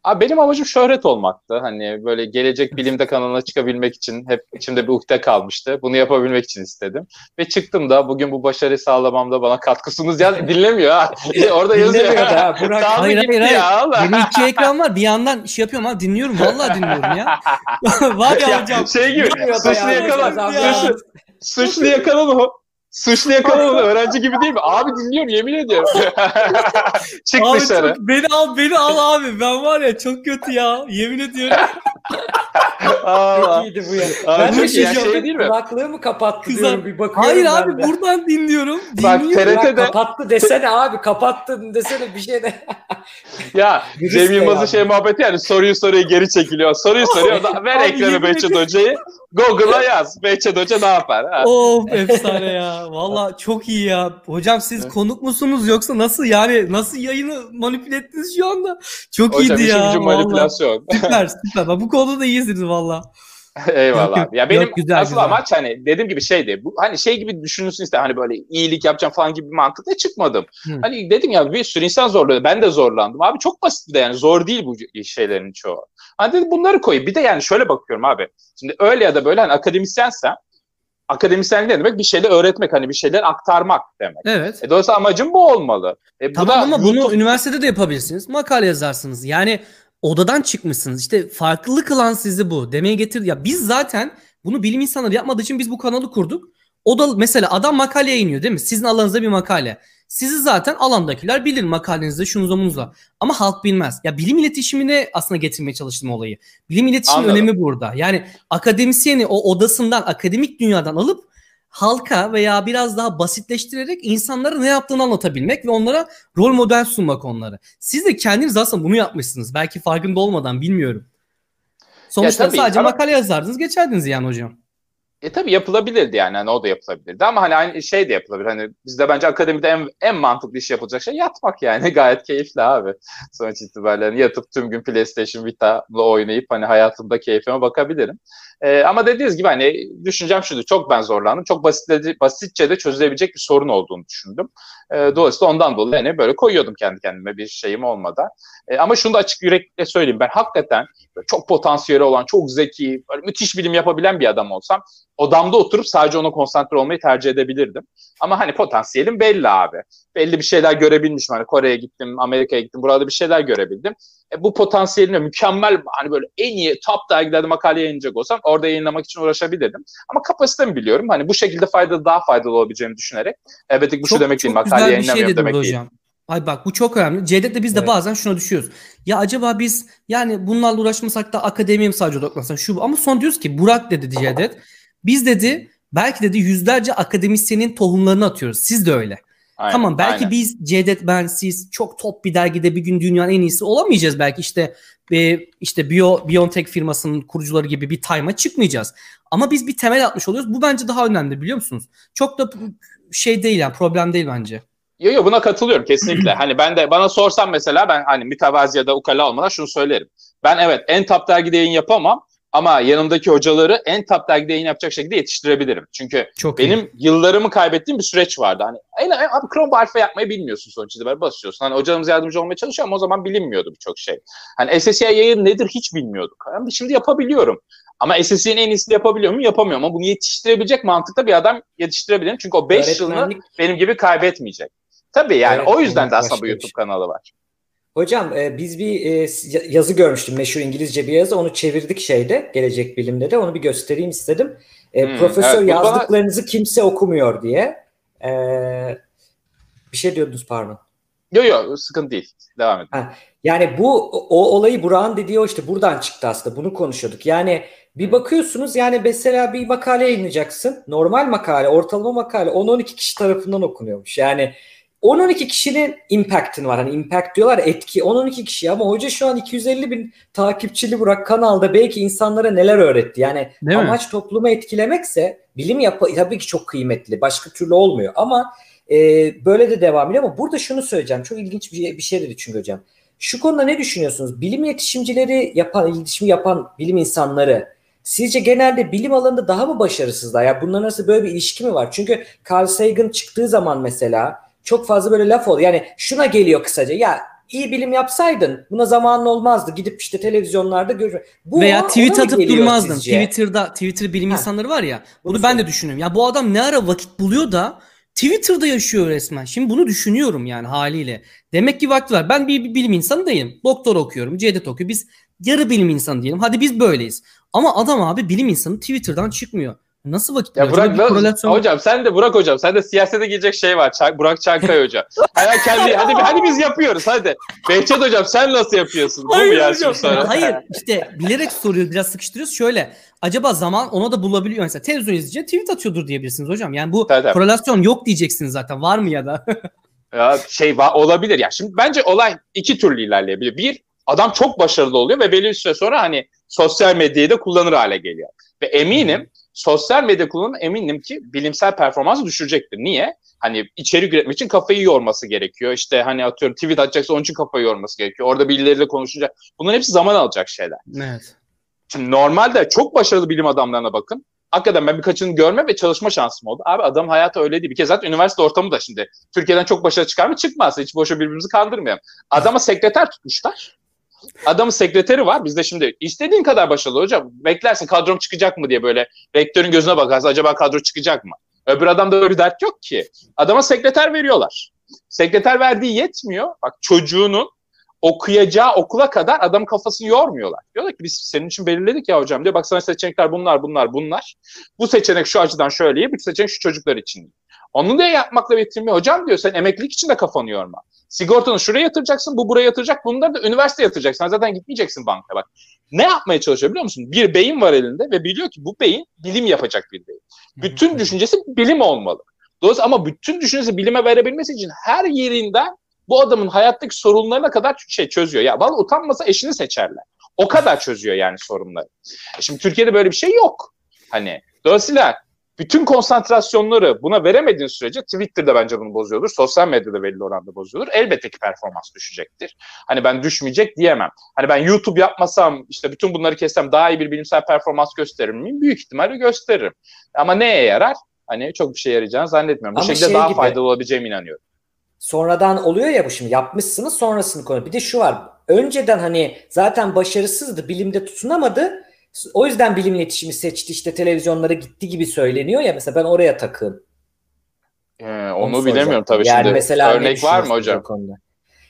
Abi benim amacım şöhret olmaktı. Hani böyle gelecek bilimde kanalına çıkabilmek için hep içimde bir ukde kalmıştı. Bunu yapabilmek için istedim. Ve çıktım da bugün bu başarıyı sağlamamda bana katkısınız ya dinlemiyor ha. İşte orada yazıyor.
da, Burak. hayır hayır hayır. Ya, Benim iki ekran var. Bir yandan şey yapıyorum ama dinliyorum. Vallahi dinliyorum ya. var ya, ya hocam.
Şey gibi. Suçlu yakalan. Suçlu, suçlu yakalan o. Suçlu yakalamadı. Öğrenci gibi değil mi? Abi dinliyorum yemin ediyorum. Çık
abi
dışarı.
Çok, beni al beni al abi. Ben var ya çok kötü ya. Yemin ediyorum.
Aa, çok iyiydi bu ya. Abi, ben de şey, ya, şey değil mi? Kulaklığımı kapattı Kızar. diyorum bir bakıyorum
Hayır abi de. buradan dinliyorum.
Bak TRT'de.
Kapattı desene abi kapattın desene bir şey de.
ya Cem Yılmaz'ın şey muhabbeti yani soruyu soruyu geri çekiliyor. Soruyu soruyor. da, ver ekranı Behçet Hoca'yı. Google'a yaz. Behçet Hoca ne yapar? Ha?
Of efsane ya. Valla çok iyi ya. Hocam siz evet. konuk musunuz yoksa nasıl yani nasıl yayını manipüle ettiniz şu anda? Çok Hocam, iyiydi ya. Hocam manipülasyon. Süper süper. Bu konuda da iyisiniz valla.
Eyvallah yok, Ya benim yok, güzel, asıl güzel. amaç hani dediğim gibi şeydi. Bu, hani şey gibi düşünülsün işte hani böyle iyilik yapacağım falan gibi bir mantıkla çıkmadım. Hı. Hani dedim ya bir sürü insan zorluyor. Ben de zorlandım. Abi çok basit de yani zor değil bu şeylerin çoğu. Hani dedim bunları koy. Bir de yani şöyle bakıyorum abi. Şimdi öyle ya da böyle hani akademisyensen akademisyenlik ne demek? Bir şeyler öğretmek, hani bir şeyler aktarmak demek.
Evet.
E, dolayısıyla amacım bu olmalı.
E, bu tamam da ama YouTube... bunu üniversitede de yapabilirsiniz. Makale yazarsınız. Yani odadan çıkmışsınız. İşte farklı kılan sizi bu. Demeye getir ya biz zaten bunu bilim insanları yapmadığı için biz bu kanalı kurduk. O da mesela adam makale yayınlıyor değil mi? Sizin alanınızda bir makale. Sizi zaten alandakiler bilir makalenizde şunuzla munuzla. Ama halk bilmez. Ya bilim iletişimine aslında getirmeye çalıştım olayı. Bilim iletişim
Anladım.
önemi burada. Yani akademisyeni o odasından, akademik dünyadan alıp halka veya biraz daha basitleştirerek insanlara ne yaptığını anlatabilmek ve onlara rol model sunmak onlara. Siz de kendiniz aslında bunu yapmışsınız. Belki farkında olmadan bilmiyorum. Sonuçta
tabii,
sadece
ama-
makale yazardınız geçerdiniz yani hocam.
E tabii yapılabilirdi yani hani o da yapılabilirdi ama hani aynı şey de yapılabilir. Hani bizde bence akademide en, en mantıklı iş yapılacak şey yatmak yani gayet keyifli abi. Sonuç itibariyle hani yatıp tüm gün PlayStation Vita'la oynayıp hani hayatımda keyfime bakabilirim. E, ama dediğiniz gibi hani düşüncem şuydu çok ben zorlandım. Çok basit, basitçe de çözülebilecek bir sorun olduğunu düşündüm. E, dolayısıyla ondan dolayı hani böyle koyuyordum kendi kendime bir şeyim olmadan. E, ama şunu da açık yürekle söyleyeyim ben hakikaten çok potansiyeli olan, çok zeki, müthiş bilim yapabilen bir adam olsam odamda oturup sadece ona konsantre olmayı tercih edebilirdim. Ama hani potansiyelim belli abi. Belli bir şeyler görebilmişim. Hani Kore'ye gittim, Amerika'ya gittim. Burada bir şeyler görebildim. E, bu potansiyelimle mükemmel hani böyle en iyi top dergilerde makale yayınlayacak olsam orada yayınlamak için uğraşabilirdim. Ama kapasitemi biliyorum. Hani bu şekilde faydalı daha faydalı olabileceğimi düşünerek. Elbette bu şu demek değil. Makale
güzel bir şey
yayınlamıyorum
dedin
demek
burada
değil.
hocam. Ay bak bu çok önemli. Cevdet'le biz de
Evet.
bazen şuna düşüyoruz. Ya acaba biz yani bunlarla uğraşmasak da akademiye mi sadece odaklansak şu bu. Ama son diyoruz ki Burak dedi Cevdet. Biz dedi belki dedi yüzlerce akademisyenin tohumlarını atıyoruz. Siz de öyle.
Aynen,
tamam belki
aynen.
biz Cevdet ben siz çok top bir dergide bir gün dünyanın en iyisi olamayacağız belki işte e, işte Bio BioNTech firmasının kurucuları gibi bir time'a çıkmayacağız. Ama biz bir temel atmış oluyoruz. Bu bence daha önemli biliyor musunuz? Çok da şey değil yani problem değil bence.
Yo yo buna katılıyorum kesinlikle. hani ben de bana sorsan mesela ben hani mütevazi ya da ukala olmadan şunu söylerim. Ben evet en top dergide yayın yapamam ama yanımdaki hocaları en top dergide yayın yapacak şekilde yetiştirebilirim. Çünkü
Çok iyi.
benim yıllarımı kaybettiğim bir süreç vardı. Hani en, en- abi Chrome alfa yapmayı bilmiyorsun sonuç itibariyle basıyorsun. Hani hocamız yardımcı olmaya çalışıyor ama o zaman bilinmiyordu birçok şey. Hani SSI yayın nedir hiç bilmiyorduk. Ama şimdi yapabiliyorum. Ama SSI'nin en iyisini yapabiliyor muyum? Yapamıyorum. Ama bunu yetiştirebilecek mantıkta bir adam yetiştirebilirim. Çünkü o 5 yılını benim gibi kaybetmeyecek. Tabii yani
Evet,
o yüzden de aslında bu YouTube
şey.
kanalı var.
Hocam e, biz bir e, yazı görmüştüm meşhur İngilizce bir yazı onu çevirdik şeyde Gelecek Bilim'de de onu bir göstereyim istedim. E,
Hmm,
Profesör
evet, bu bana-
yazdıklarınızı kimse okumuyor diye. E, bir şey diyordunuz pardon.
Yok yok sıkıntı değil. Devam edin.
Yani bu o olayı Burak'ın dediği o işte buradan çıktı aslında bunu konuşuyorduk. Yani bir bakıyorsunuz yani mesela bir makale yayınlayacaksın. Normal makale, ortalama makale 10-12 kişi tarafından okunuyormuş. Yani 10-12 kişinin impact'in var. Hani impact diyorlar etki 10-12 kişi ama hoca şu an 250 bin takipçili Burak kanalda belki insanlara neler öğretti. Yani
Değil mi?
amaç toplumu etkilemekse bilim yap tabii ki çok kıymetli. Başka türlü olmuyor ama e, böyle de devam ediyor ama burada şunu söyleyeceğim. Çok ilginç bir, şey- bir şey dedi çünkü hocam. Şu konuda ne düşünüyorsunuz? Bilim iletişimcileri yapan, iletişimi yapan bilim insanları sizce genelde bilim alanında daha mı başarısızlar? Ya bunların arasında böyle bir ilişki mi var? Çünkü Carl Sagan çıktığı zaman mesela çok fazla böyle laf oldu. Yani şuna geliyor kısaca. Ya iyi bilim yapsaydın buna zamanın olmazdı. Gidip işte televizyonlarda görür. Bu
Veya
ona-
tweet atıp durmazdın.
sizce?
Twitter'da Twitter bilim
Ha.
insanları var ya. Bunu
Bunu
ben de düşünüyorum. Ya bu adam ne ara vakit buluyor da Twitter'da yaşıyor resmen. Şimdi bunu düşünüyorum yani haliyle. Demek ki vakti var. Ben bir, bir bilim insanı değilim. Doktor okuyorum. Cevdet okuyor. Biz yarı bilim insanı diyelim. Hadi biz böyleyiz. Ama adam abi bilim insanı Twitter'dan çıkmıyor. Nasıl vakit
Ya Burak da-
korelasyon-
hocam sen de Burak hocam sen de siyasete girecek şey var. Çay- Burak Çankaya hoca. Hayal kendi hadi hadi biz yapıyoruz hadi. Behçet hocam sen nasıl yapıyorsun? Bu mu
Hayır
ya
hocam.
sonra?
Hayır işte bilerek soruyor biraz sıkıştırıyoruz. Şöyle acaba zaman ona da bulabiliyor. Mesela televizyon izleyince tweet atıyordur diyebilirsiniz hocam. Yani bu
Tabii, tabii.
korelasyon yok diyeceksiniz zaten. Var mı ya da?
Ya şey va- olabilir ya. Şimdi bence olay iki türlü ilerleyebilir. Bir adam çok başarılı oluyor ve belli bir süre sonra hani sosyal medyayı da kullanır hale geliyor. Ve eminim sosyal medya kullanımı eminim ki bilimsel performansı düşürecektir. Niye? Hani içerik üretmek için kafayı yorması gerekiyor. İşte hani atıyorum tweet atacaksa onun için kafayı yorması gerekiyor. Orada birileriyle konuşunca bunların hepsi zaman alacak şeyler.
evet.
Şimdi normalde çok başarılı bilim adamlarına bakın. Hakikaten ben birkaçını görme ve çalışma şansım oldu. Abi adam hayatı öyle değil. Bir kez zaten üniversite ortamı da şimdi. Türkiye'den çok başarı çıkar mı? Çıkmaz. Hiç boşa birbirimizi kandırmayalım. Adama sekreter tutmuşlar. Adamın sekreteri var. Bizde şimdi istediğin kadar başarılı hocam. Beklersin kadrom çıkacak mı diye böyle rektörün gözüne bakarsın. Acaba kadro çıkacak mı? Öbür adamda öyle bir dert yok ki. Adama sekreter veriyorlar. Sekreter verdiği yetmiyor. Bak çocuğunun okuyacağı okula kadar adam kafasını yormuyorlar. Diyorlar ki biz senin için belirledik ya hocam diyor. Bak sana seçenekler bunlar bunlar bunlar. Bu seçenek şu açıdan şöyle bu seçenek şu çocuklar için. Onu da yapmakla bitirmiyor. Hocam diyor sen emeklilik için de kafanı yorma. Sigortanı şuraya yatıracaksın, bu buraya yatıracak, bunları da üniversiteye yatıracaksın. Sen zaten gitmeyeceksin banka bak. Ne yapmaya çalışıyor biliyor musun? Bir beyin var elinde ve biliyor ki bu beyin bilim yapacak bir beyin. Bütün düşüncesi bilim olmalı. Dolayısıyla ama bütün düşüncesi bilime verebilmesi için her yerinden bu adamın hayattaki sorunlarına kadar şey çözüyor. Ya vallahi utanmasa eşini seçerler. O kadar çözüyor yani sorunları. E şimdi Türkiye'de böyle bir şey yok. Hani dolayısıyla bütün konsantrasyonları buna veremediğin sürece Twitter'da bence bunu bozuyordur. Sosyal medyada belli oranda bozuyordur. Elbette ki performans düşecektir. Hani ben düşmeyecek diyemem. Hani ben YouTube yapmasam işte bütün bunları kessem daha iyi bir bilimsel performans gösterir miyim? Büyük ihtimalle gösteririm. Ama neye yarar? Hani çok bir şey yarayacağını zannetmiyorum. Bu Ama şekilde şey daha gibi, faydalı olabileceğime inanıyorum.
Sonradan oluyor ya bu şimdi yapmışsınız sonrasını konu. Bir de şu var. Önceden hani zaten başarısızdı, bilimde tutunamadı o yüzden bilim iletişimi seçti işte televizyonlara gitti gibi söyleniyor ya mesela ben oraya takığım.
Ee, onu, onu bilemiyorum tabii yani şimdi. Mesela Örnek var mı hocam? Konuda?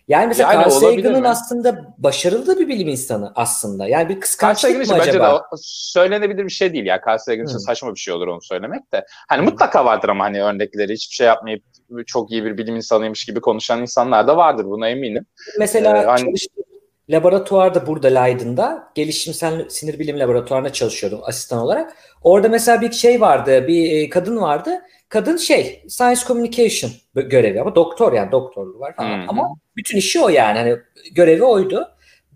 Yani mesela yani Carl Sagan'ın aslında başarılı bir bilim insanı aslında. Yani bir kıskançlık mı acaba? Bence de
söylenebilir bir şey değil ya. Carl Sagan için saçma bir şey olur onu söylemek de. Hani hmm. mutlaka vardır ama hani örnekleri hiçbir şey yapmayıp çok iyi bir bilim insanıymış gibi konuşan insanlar da vardır buna eminim.
Mesela ee, hani... çalıştığı laboratuvarda burada Leiden'da gelişimsel sinir bilim laboratuvarında çalışıyordum asistan olarak. Orada mesela bir şey vardı, bir e, kadın vardı. Kadın şey, science communication görevi ama doktor yani doktorluğu var falan. Hmm. Ama bütün işi o yani. Hani görevi oydu.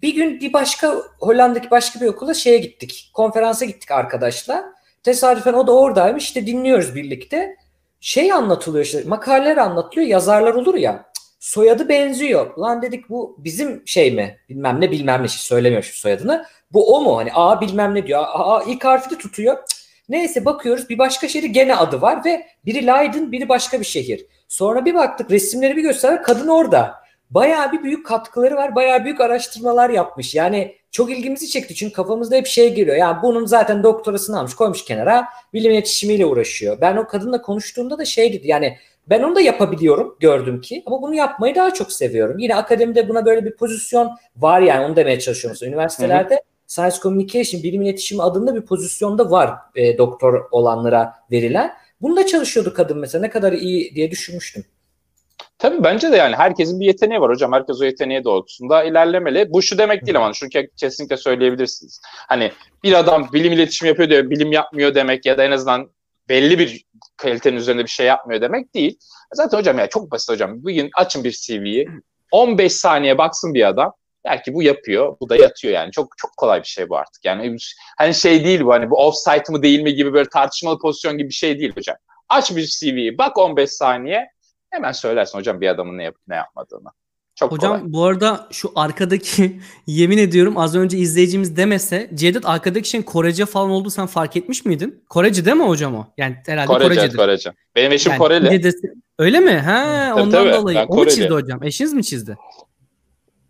Bir gün bir başka Hollanda'daki başka bir okula şeye gittik. Konferansa gittik arkadaşlar. Tesadüfen o da oradaymış. İşte dinliyoruz birlikte. Şey anlatılıyor işte makaleler anlatılıyor. Yazarlar olur ya soyadı benziyor. Lan dedik bu bizim şey mi? Bilmem ne bilmem ne şey söylemiyor şu soyadını. Bu o mu? Hani A bilmem ne diyor. A, A ilk harfi de tutuyor. Neyse bakıyoruz bir başka şehri gene adı var ve biri Leiden biri başka bir şehir. Sonra bir baktık resimleri bir göster kadın orada. Bayağı bir büyük katkıları var. Bayağı büyük araştırmalar yapmış. Yani çok ilgimizi çekti çünkü kafamızda hep şey geliyor. Yani bunun zaten doktorasını almış koymuş kenara bilim iletişimiyle uğraşıyor. Ben o kadınla konuştuğumda da şey dedi yani ben onu da yapabiliyorum gördüm ki ama bunu yapmayı daha çok seviyorum. Yine akademide buna böyle bir pozisyon var yani onu demeye çalışıyorum. Üniversitelerde hı hı. Science Communication, bilim iletişimi adında bir pozisyonda var e, doktor olanlara verilen. Bunda çalışıyordu kadın mesela ne kadar iyi diye düşünmüştüm.
Tabii bence de yani herkesin bir yeteneği var hocam. Herkes o yeteneği doğrultusunda ilerlemeli. Bu şu demek değil ama şunu kesinlikle söyleyebilirsiniz. Hani bir adam bilim iletişim yapıyor diye bilim yapmıyor demek ya da en azından belli bir kalitenin üzerinde bir şey yapmıyor demek değil. Zaten hocam ya çok basit hocam. Bugün açın bir CV'yi 15 saniye baksın bir adam. Belki bu yapıyor, bu da yatıyor yani. Çok çok kolay bir şey bu artık. Yani hani şey değil bu hani bu offsite mı değil mi gibi böyle tartışmalı pozisyon gibi bir şey değil hocam. Aç bir CV'yi, bak 15 saniye hemen söylersin hocam bir adamın ne yapıp ne yapmadığını.
Çok Hocam kolay. bu arada şu arkadaki yemin ediyorum az önce izleyicimiz demese Cevdet arkadaki şeyin Korece falan oldu sen fark etmiş miydin? Korece değil mi hocam o? Yani herhalde Korece, Korecedir.
Korece. Benim eşim yani, Koreli. Dedesi,
öyle mi? Ha tabii, ondan tabii. dolayı. o mu çizdi hocam? Eşiniz mi çizdi?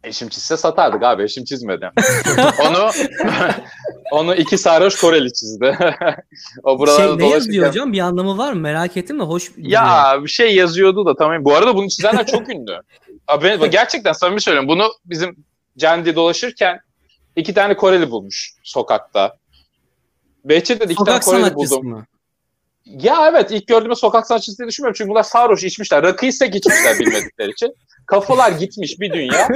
Eşim çizse satardık abi. Eşim çizmedi. onu onu iki sarhoş Koreli çizdi.
o buralarda şey, ne yazıyor hocam? Bir anlamı var mı? Merak ettim de hoş.
Ya bir şey yazıyordu da tamam. Bu arada bunu çizenler çok ünlü. Abi gerçekten samimi söylüyorum. Bunu bizim Cendi dolaşırken iki tane Koreli bulmuş sokakta. Behçet'te iki Sokak tane Koreli buldum. Mı? Ya evet ilk gördüğümde sokak sanatçısı diye düşünmüyorum. Çünkü bunlar sarhoş içmişler. Rakıyı sek içmişler bilmedikleri için. Kafalar gitmiş bir dünya.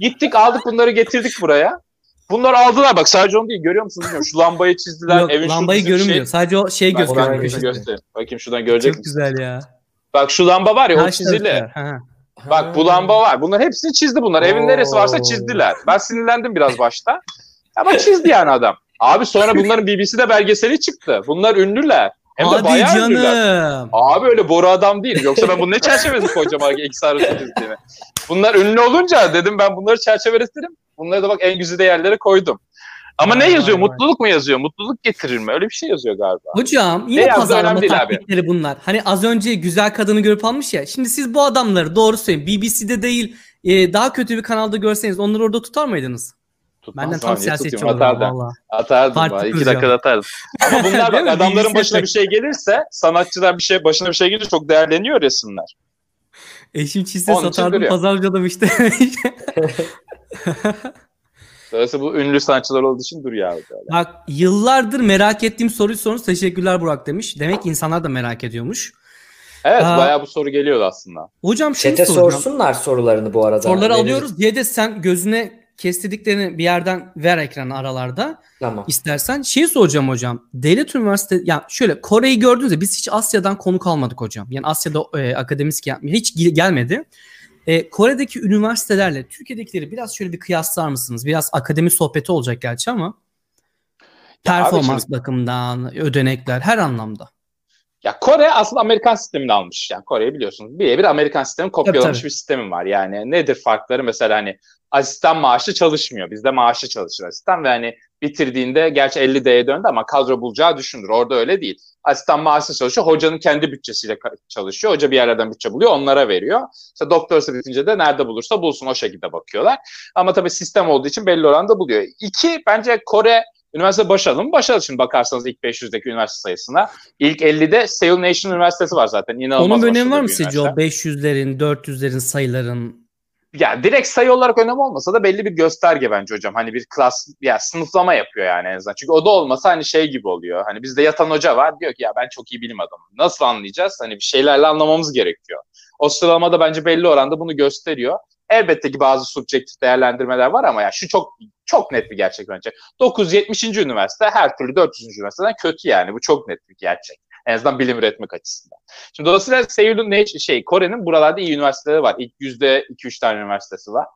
Gittik aldık bunları getirdik buraya. Bunlar aldılar bak sadece onu değil görüyor musunuz bilmiyorum. Şu lambayı çizdiler.
Yok, evin lambayı görünmüyor. Şey... Sadece o şey gözüküyor.
Göstereyim. Bakayım şuradan görecek
Çok güzel ya.
Bak şu lamba var ya ha, o çizili. Bak bu lamba var. Bunlar hepsini çizdi bunlar. Evin neresi varsa çizdiler. Ben sinirlendim biraz başta. Ama çizdi yani adam. Abi sonra bunların BBC'de belgeseli çıktı. Bunlar ünlüler. Hem de Hadi bayağı canım. ünlüler. Abi öyle boru adam değil. Yoksa ben bunu ne çerçevesi koyacağım abi X arası çizdiğimi. Bunlar ünlü olunca dedim ben bunları çerçeveletirim. Bunları da bak en güzide yerlere koydum. Ama vay ne yazıyor? Vay Mutluluk mu yazıyor? Mutluluk getirir mi? Öyle bir şey yazıyor galiba.
Hocam yine ne pazarlama taktikleri bunlar. Hani az önce güzel kadını görüp almış ya. Şimdi siz bu adamları doğru söyleyin. BBC'de değil e, daha kötü bir kanalda görseniz onları orada tutar mıydınız? Tutmaz Benden tam siyasetçi olurum
valla. Atardım. Parti iki dakikada atardım. Ama bunlar bak adamların başına bir şey gelirse sanatçıdan bir şey başına bir şey gelir çok değerleniyor resimler.
Eşim çizse satardım pazarcıladım işte.
Dolayısıyla bu ünlü sanatçılar olduğu için abi. Böyle.
Bak yıllardır merak ettiğim soruyu sorunuz. Teşekkürler Burak demiş. Demek ki insanlar da merak ediyormuş.
Evet
Aa,
bayağı bu soru geliyordu aslında.
Hocam şey
Çete
soracağım.
sorsunlar sorularını bu arada.
Soruları
Veririz.
alıyoruz. Diye de sen gözüne kestirdiklerini bir yerden ver ekrana aralarda.
Tamam.
İstersen şey soracağım hocam. Devlet üniversite ya şöyle Kore'yi gördüğünüzde biz hiç Asya'dan konuk almadık hocam. Yani Asya'da e, akademisyen yapmıyor. Hiç gel- gelmedi. E, Kore'deki üniversitelerle Türkiye'dekileri biraz şöyle bir kıyaslar mısınız? Biraz akademi sohbeti olacak gerçi ama performans
şimdi-
bakımından, ödenekler her anlamda.
Ya Kore aslında Amerikan sistemini almış. Yani Kore'yi biliyorsunuz. Birebir Amerikan sistemi kopyalamış
tabii.
bir sistemim var. Yani nedir farkları? Mesela hani asistan maaşlı çalışmıyor. Bizde maaşlı çalışır asistan ve hani bitirdiğinde gerçi 50 D'ye döndü ama kadro bulacağı düşünür. Orada öyle değil. Asistan maaşlı çalışıyor. Hocanın kendi bütçesiyle çalışıyor. Hoca bir yerlerden bütçe buluyor. Onlara veriyor. İşte doktorası bitince de nerede bulursa bulsun o şekilde bakıyorlar. Ama tabii sistem olduğu için belli oranda buluyor. İki, bence Kore üniversite başarılı mı? Başarılı. Şimdi bakarsanız ilk 500'deki üniversite sayısına. İlk 50'de Seoul Nation Üniversitesi var zaten. İnanılmaz
Onun önemi var mı sizce o
üniversite.
500'lerin, 400'lerin sayıların?
Ya direkt sayı olarak önemi olmasa da belli bir gösterge bence hocam. Hani bir klas, ya sınıflama yapıyor yani en azından. Çünkü o da olmasa hani şey gibi oluyor. Hani bizde yatan hoca var diyor ki ya ben çok iyi bilim adamım. Nasıl anlayacağız? Hani bir şeylerle anlamamız gerekiyor. O sıralamada bence belli oranda bunu gösteriyor. Elbette ki bazı subjektif değerlendirmeler var ama ya şu çok çok net bir gerçek bence. 970. üniversite her türlü 400. üniversiteden kötü yani. Bu çok net bir gerçek. En azından bilim üretmek açısından. Şimdi dolayısıyla Seul'ün ne şey Kore'nin buralarda iyi üniversiteleri var. İlk yüzde 2-3 tane üniversitesi var.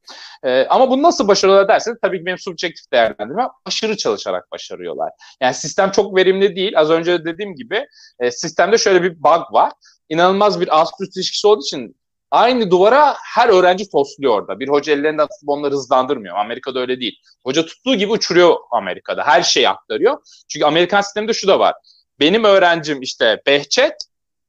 Ee, ama bunu nasıl başarıyorlar derseniz tabii ki benim subjektif değerlendirme aşırı çalışarak başarıyorlar. Yani sistem çok verimli değil. Az önce de dediğim gibi e, sistemde şöyle bir bug var. İnanılmaz bir ast üst ilişkisi olduğu için aynı duvara her öğrenci tosluyor orada. Bir hoca ellerinden tutup onları hızlandırmıyor. Amerika'da öyle değil. Hoca tuttuğu gibi uçuruyor Amerika'da. Her şeyi aktarıyor. Çünkü Amerikan sisteminde şu da var. Benim öğrencim işte Behçet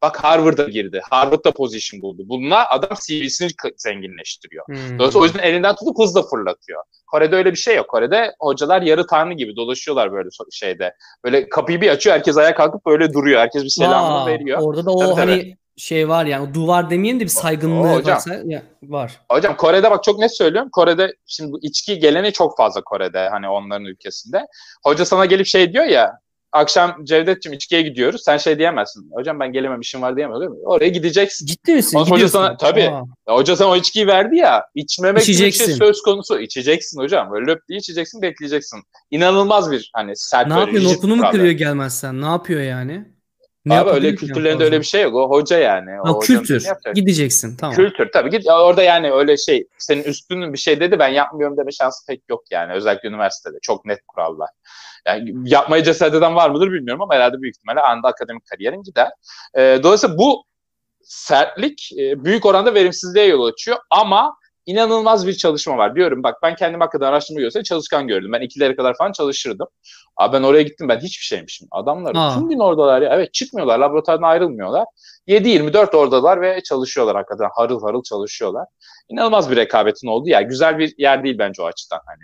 bak Harvard'a girdi. Harvard'da position buldu. Bununla adam CV'sini zenginleştiriyor.
Hmm.
Dolayısıyla o yüzden elinden tutup hızla fırlatıyor. Kore'de öyle bir şey yok. Kore'de hocalar yarı tanrı gibi dolaşıyorlar böyle şeyde. Böyle kapıyı bir açıyor herkes ayağa kalkıp böyle duruyor. Herkes bir selamını
Aa,
veriyor.
Orada da o
Tabii,
hani şey var yani duvar demeyelim de bir saygınlığı
O hocam.
varsa ya, var.
Hocam Kore'de bak çok net söylüyorum. Kore'de şimdi bu içki geleni çok fazla Kore'de hani onların ülkesinde. Hoca sana gelip şey diyor ya akşam Cevdet'ciğim içkiye gidiyoruz. Sen şey diyemezsin. Hocam ben gelemem işim var diyemez değil mi? Oraya gideceksin.
Ciddi misin?
Ondan hoca sana- tabii.
Aa.
Ya hoca sana o içkiyi verdi ya içmemek gibi bir şey
İçeceksin.
söz konusu. İçeceksin hocam. Böyle löp diye içeceksin bekleyeceksin. İnanılmaz bir hani sert
Ne yapıyor? Notunu mu kırıyor gelmezsen? Ne yapıyor yani? Ne
Abi öyle kültürlerinde öyle bir şey yok. O hoca yani. O
Ha, kültür. Gideceksin. Tamam.
Kültür tabii git ya orada yani öyle şey senin üstünün bir şey dedi ben yapmıyorum deme şansı pek yok yani özellikle üniversitede çok net kurallar. Yani yapmaya cesaret eden var mıdır bilmiyorum ama herhalde büyük ihtimalle anda akademik kariyerin gider. Ee, dolayısıyla bu sertlik e, büyük oranda verimsizliğe yol açıyor ama inanılmaz bir çalışma var. Diyorum bak ben kendim hakkında araştırma görsem çalışkan gördüm. Ben ikilere kadar falan çalışırdım. Abi ben oraya gittim ben hiçbir şeymişim. Adamlar
Aa.
tüm gün oradalar ya. Evet çıkmıyorlar laboratuvardan ayrılmıyorlar. 7-24 oradalar ve çalışıyorlar hakikaten harıl harıl çalışıyorlar. İnanılmaz bir rekabetin olduğu yer. Güzel bir yer değil bence o açıdan hani.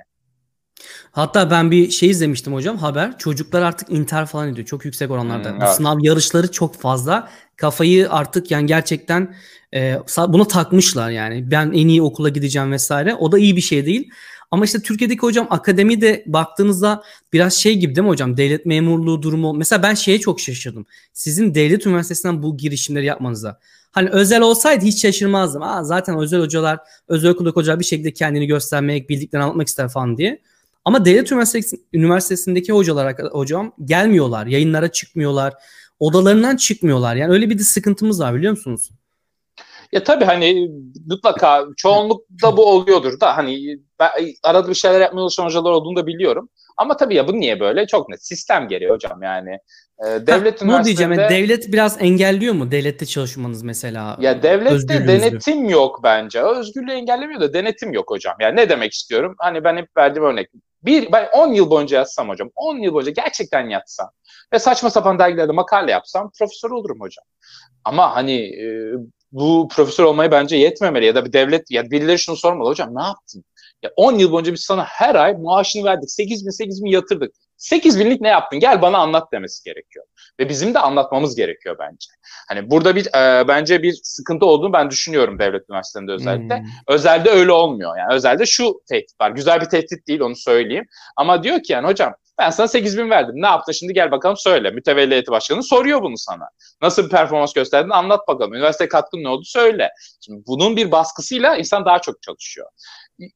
Hatta ben bir şey izlemiştim hocam haber. Çocuklar artık intihar falan ediyor. Çok yüksek oranlarda.
Hmm,
Bu
evet.
Sınav yarışları çok fazla. Kafayı artık yani gerçekten e, buna takmışlar yani. Ben en iyi okula gideceğim vesaire. O da iyi bir şey değil. Ama işte Türkiye'deki hocam akademi de baktığınızda biraz şey gibi değil mi hocam? Devlet memurluğu durumu. Mesela ben şeye çok şaşırdım. Sizin devlet üniversitesinden bu girişimleri yapmanıza. Hani özel olsaydı hiç şaşırmazdım. Aa, zaten özel hocalar, özel okuldaki hocalar bir şekilde kendini göstermek, bildiklerini anlatmak ister falan diye. Ama devlet üniversitesi, üniversitesindeki hocalar hocam gelmiyorlar. Yayınlara çıkmıyorlar. Odalarından çıkmıyorlar. Yani öyle bir de sıkıntımız var biliyor musunuz?
Ya tabii hani mutlaka çoğunlukta bu oluyordur da hani ben arada bir şeyler yapmaya çalışan hocalar olduğunu da biliyorum. Ama tabii ya bu niye böyle? Çok net. Sistem gereği hocam yani. Ee, devlet
Ha, bunu diyeceğim. Yani devlet biraz engelliyor mu? Devlette çalışmanız mesela.
Ya devlette denetim yok bence. Özgürlüğü engellemiyor da denetim yok hocam. Yani ne demek istiyorum? Hani ben hep verdiğim örnek. Bir, ben 10 yıl boyunca yatsam hocam. 10 yıl boyunca gerçekten yatsam. Ve saçma sapan dergilerde makale yapsam profesör olurum hocam. Ama hani e, bu profesör olmayı bence yetmemeli. Ya da bir devlet, ya birileri şunu sormalı. Hocam ne yaptın? Ya 10 yıl boyunca biz sana her ay maaşını verdik. 8 bin 8 bin yatırdık. 8 binlik ne yaptın? Gel bana anlat demesi gerekiyor. Ve bizim de anlatmamız gerekiyor bence. Hani burada bir e, bence bir sıkıntı olduğunu ben düşünüyorum devlet üniversitelerinde özellikle. Hmm. Özelde öyle olmuyor. Yani özelde şu tehdit var. Güzel bir tehdit değil onu söyleyeyim. Ama diyor ki yani hocam ben sana 8 bin verdim. Ne yaptın şimdi gel bakalım söyle. Mütevelli heyeti başkanı soruyor bunu sana. Nasıl bir performans gösterdin anlat bakalım. Üniversite katkın ne oldu söyle. Şimdi bunun bir baskısıyla insan daha çok çalışıyor.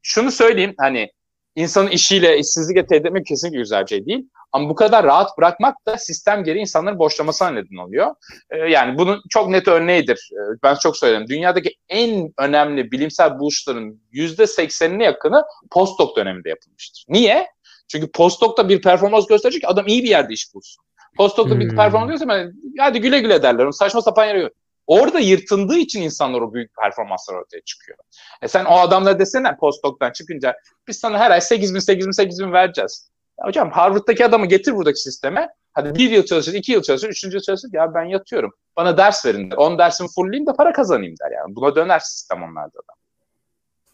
Şunu söyleyeyim hani insanın işiyle, işsizlikle tehdit etmek kesinlikle güzel bir şey değil. Ama bu kadar rahat bırakmak da sistem geri insanların boşlamasına neden oluyor. Ee, yani bunun çok net örneğidir. Ee, ben çok söyledim. Dünyadaki en önemli bilimsel buluşların %80'ine yakını postdoc döneminde yapılmıştır. Niye? Çünkü postdoc'ta bir performans gösterecek adam iyi bir yerde iş bulsun. Postdoc'ta hmm. bir performans gösterse hadi güle güle derler. Saçma sapan yere Orada yırtındığı için insanlar o büyük performanslar ortaya çıkıyor. E sen o adamlara desene postdoc'tan çıkınca biz sana her ay 8 bin 8 bin 8 bin vereceğiz. Ya hocam Harvard'daki adamı getir buradaki sisteme. Hadi bir yıl çalışır, iki yıl çalışır, üçüncü yıl çalışır. Ya ben yatıyorum. Bana ders verin der. On dersin fulleyim de para kazanayım der yani. Buna döner sistem onlarda da.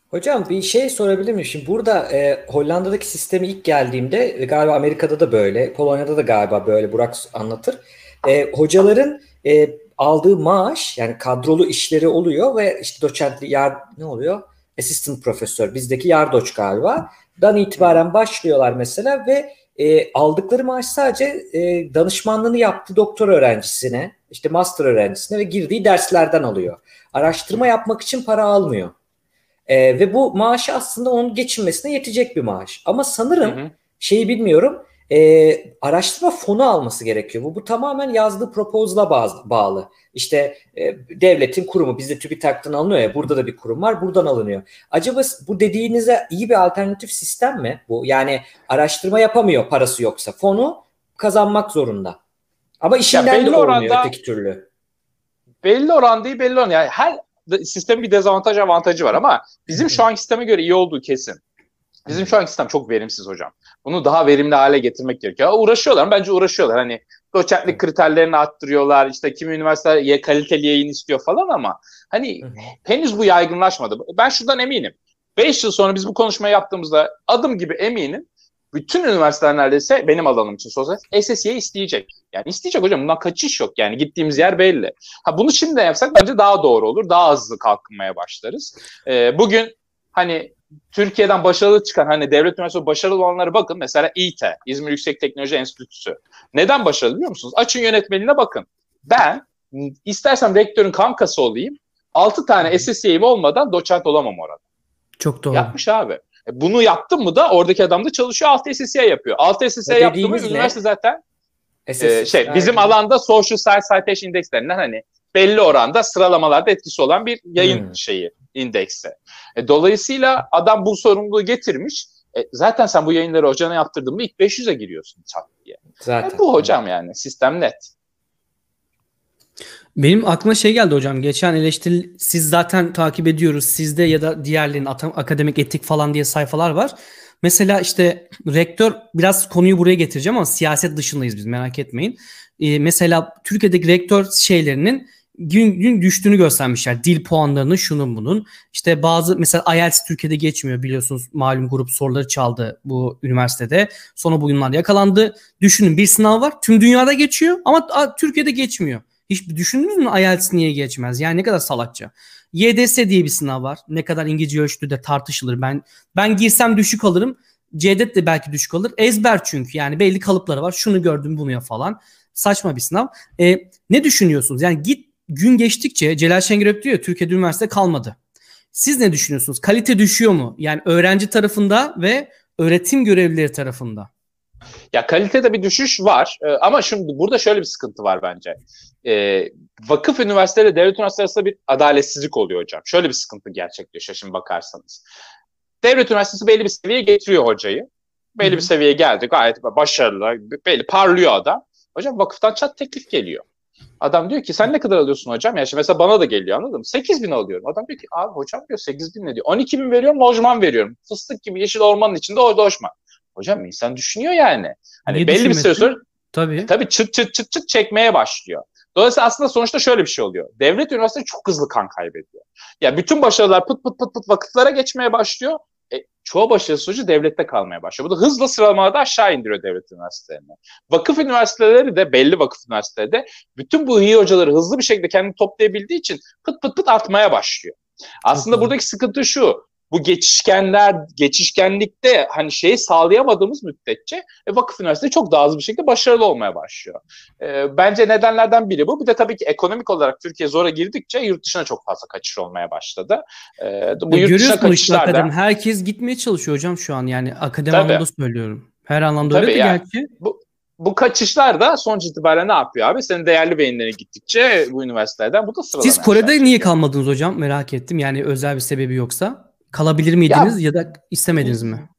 Hocam bir şey sorabilir miyim? Şimdi burada e, Hollanda'daki sistemi ilk geldiğimde e, galiba Amerika'da da böyle, Polonya'da da galiba böyle Burak anlatır. E, hocaların e, aldığı maaş yani kadrolu işleri oluyor ve işte doçentli yar ne oluyor? Assistant profesör bizdeki yardoç galiba. Dan itibaren başlıyorlar mesela ve e, aldıkları maaş sadece e, danışmanlığını yaptığı doktor öğrencisine, işte master öğrencisine ve girdiği derslerden alıyor. Araştırma yapmak için para almıyor. E, ve bu maaşı aslında onun geçinmesine yetecek bir maaş. Ama sanırım hı hı. şeyi bilmiyorum e, araştırma fonu alması gerekiyor. Bu, bu tamamen yazdığı proposal'a bağlı. İşte e, devletin kurumu bizde TÜBİTAK'tan alınıyor ya burada da bir kurum var buradan alınıyor. Acaba bu dediğinize iyi bir alternatif sistem mi bu? Yani araştırma yapamıyor parası yoksa fonu kazanmak zorunda. Ama işinden de olmuyor oranda, öteki türlü.
Belli oran değil belli oran. Yani her sistemin bir dezavantaj avantajı var ama bizim şu anki sisteme göre iyi olduğu kesin. Bizim şu anki sistem çok verimsiz hocam. Bunu daha verimli hale getirmek gerekiyor. Uğraşıyorlar. Bence uğraşıyorlar. Hani doçentlik kriterlerini arttırıyorlar. İşte kimi üniversiteler kaliteli yayın istiyor falan ama hani henüz bu yaygınlaşmadı. Ben şuradan eminim. 5 yıl sonra biz bu konuşmayı yaptığımızda adım gibi eminim bütün üniversiteler neredeyse benim alanım için sosyal SSY'yi isteyecek. Yani isteyecek hocam bundan kaçış yok yani gittiğimiz yer belli. Ha bunu şimdi de yapsak bence daha doğru olur. Daha hızlı kalkınmaya başlarız. Ee, bugün hani Türkiye'den başarılı çıkan hani devlet üniversitesi başarılı olanlara bakın. Mesela İTE, İzmir Yüksek Teknoloji Enstitüsü. Neden başarılı biliyor musunuz? Açın yönetmenine bakın. Ben istersem rektörün kankası olayım. 6 tane SSY'im olmadan doçent olamam orada.
Çok doğru.
Yapmış abi. E, bunu yaptım mı da oradaki adam da çalışıyor 6 SSY yapıyor. 6 SSY yaptı mı üniversite zaten e, şey bizim alanda Social Science Citation Index'lerinden hani belli oranda sıralamalarda etkisi olan bir yayın hmm. şeyi indekse. E, dolayısıyla adam bu sorumluluğu getirmiş. E, zaten sen bu yayınları hocana yaptırdın mı ilk 500'e giriyorsun çat diye. Zaten. E, bu hocam yani sistem net.
Benim aklıma şey geldi hocam. Geçen eleştiri siz zaten takip ediyoruz. Sizde ya da diğerlerinin akademik etik falan diye sayfalar var. Mesela işte rektör biraz konuyu buraya getireceğim ama siyaset dışındayız biz merak etmeyin. Ee, mesela Türkiye'deki rektör şeylerinin gün gün düştüğünü göstermişler. Dil puanlarını şunun bunun. İşte bazı mesela IELTS Türkiye'de geçmiyor biliyorsunuz. Malum grup soruları çaldı bu üniversitede. Sonra bu yıllar yakalandı. Düşünün bir sınav var. Tüm dünyada geçiyor ama Türkiye'de geçmiyor. Hiç düşündünüz mü IELTS niye geçmez? Yani ne kadar salakça. YDS diye bir sınav var. Ne kadar İngilizce ölçtüğü de tartışılır. Ben ben girsem düşük alırım. CEDET de belki düşük alır. Ezber çünkü yani belli kalıpları var. Şunu gördüm bunu ya falan. Saçma bir sınav. E, ne düşünüyorsunuz? Yani git gün geçtikçe Celal Şengörök diyor Türkiye'de üniversite kalmadı. Siz ne düşünüyorsunuz? Kalite düşüyor mu? Yani öğrenci tarafında ve öğretim görevlileri tarafında.
Ya kalitede bir düşüş var ee, ama şimdi burada şöyle bir sıkıntı var bence. Ee, vakıf üniversiteleri devlet üniversiteleri arasında bir adaletsizlik oluyor hocam. Şöyle bir sıkıntı gerçekleşiyor şimdi bakarsanız. Devlet üniversitesi belli bir seviyeye getiriyor hocayı. Belli Hı-hı. bir seviyeye geldi gayet başarılı, belli parlıyor adam. Hocam vakıftan çat teklif geliyor. Adam diyor ki sen ne kadar alıyorsun hocam? Ya şimdi mesela bana da geliyor anladın mı? 8 bin alıyorum. Adam diyor ki abi hocam diyor 8 bin ne diyor? 12 bin veriyorum lojman veriyorum. Fıstık gibi yeşil ormanın içinde orada lojman. Hocam insan düşünüyor yani. Hani Niye belli bir süre sonra tabii. E, tabii çıt çıt çıt çıt çekmeye başlıyor. Dolayısıyla aslında sonuçta şöyle bir şey oluyor. Devlet üniversitesi çok hızlı kan kaybediyor. Ya bütün başarılar pıt pıt pıt pıt vakıflara geçmeye başlıyor. E, çoğu başarısız hoca devlette kalmaya başlıyor. Bu da hızla sıralamada aşağı indiriyor devlet üniversitelerini. Vakıf üniversiteleri de belli vakıf üniversiteleri de bütün bu iyi hocaları hızlı bir şekilde kendini toplayabildiği için pıt pıt pıt artmaya başlıyor. Aslında buradaki sıkıntı şu bu geçişkenler, geçişkenlikte hani şeyi sağlayamadığımız müddetçe e, vakıf üniversitesi çok daha hızlı bir şekilde başarılı olmaya başlıyor. E, bence nedenlerden biri bu. Bir de tabii ki ekonomik olarak Türkiye zora girdikçe yurt dışına çok fazla kaçış olmaya başladı.
E, bu yurt dışına kaçışlar da... Herkes gitmeye çalışıyor hocam şu an yani akademi tabii. anlamda söylüyorum. Her anlamda tabii öyle de yani, gerçi.
Bu, bu kaçışlar da sonuç itibariyle ne yapıyor abi? Senin değerli beyinlerin gittikçe bu üniversitelerden bu da sıralamaya
Siz Kore'de niye kalmadınız hocam? Merak ettim. Yani özel bir sebebi yoksa. Kalabilir miydiniz ya, ya da istemediniz mi?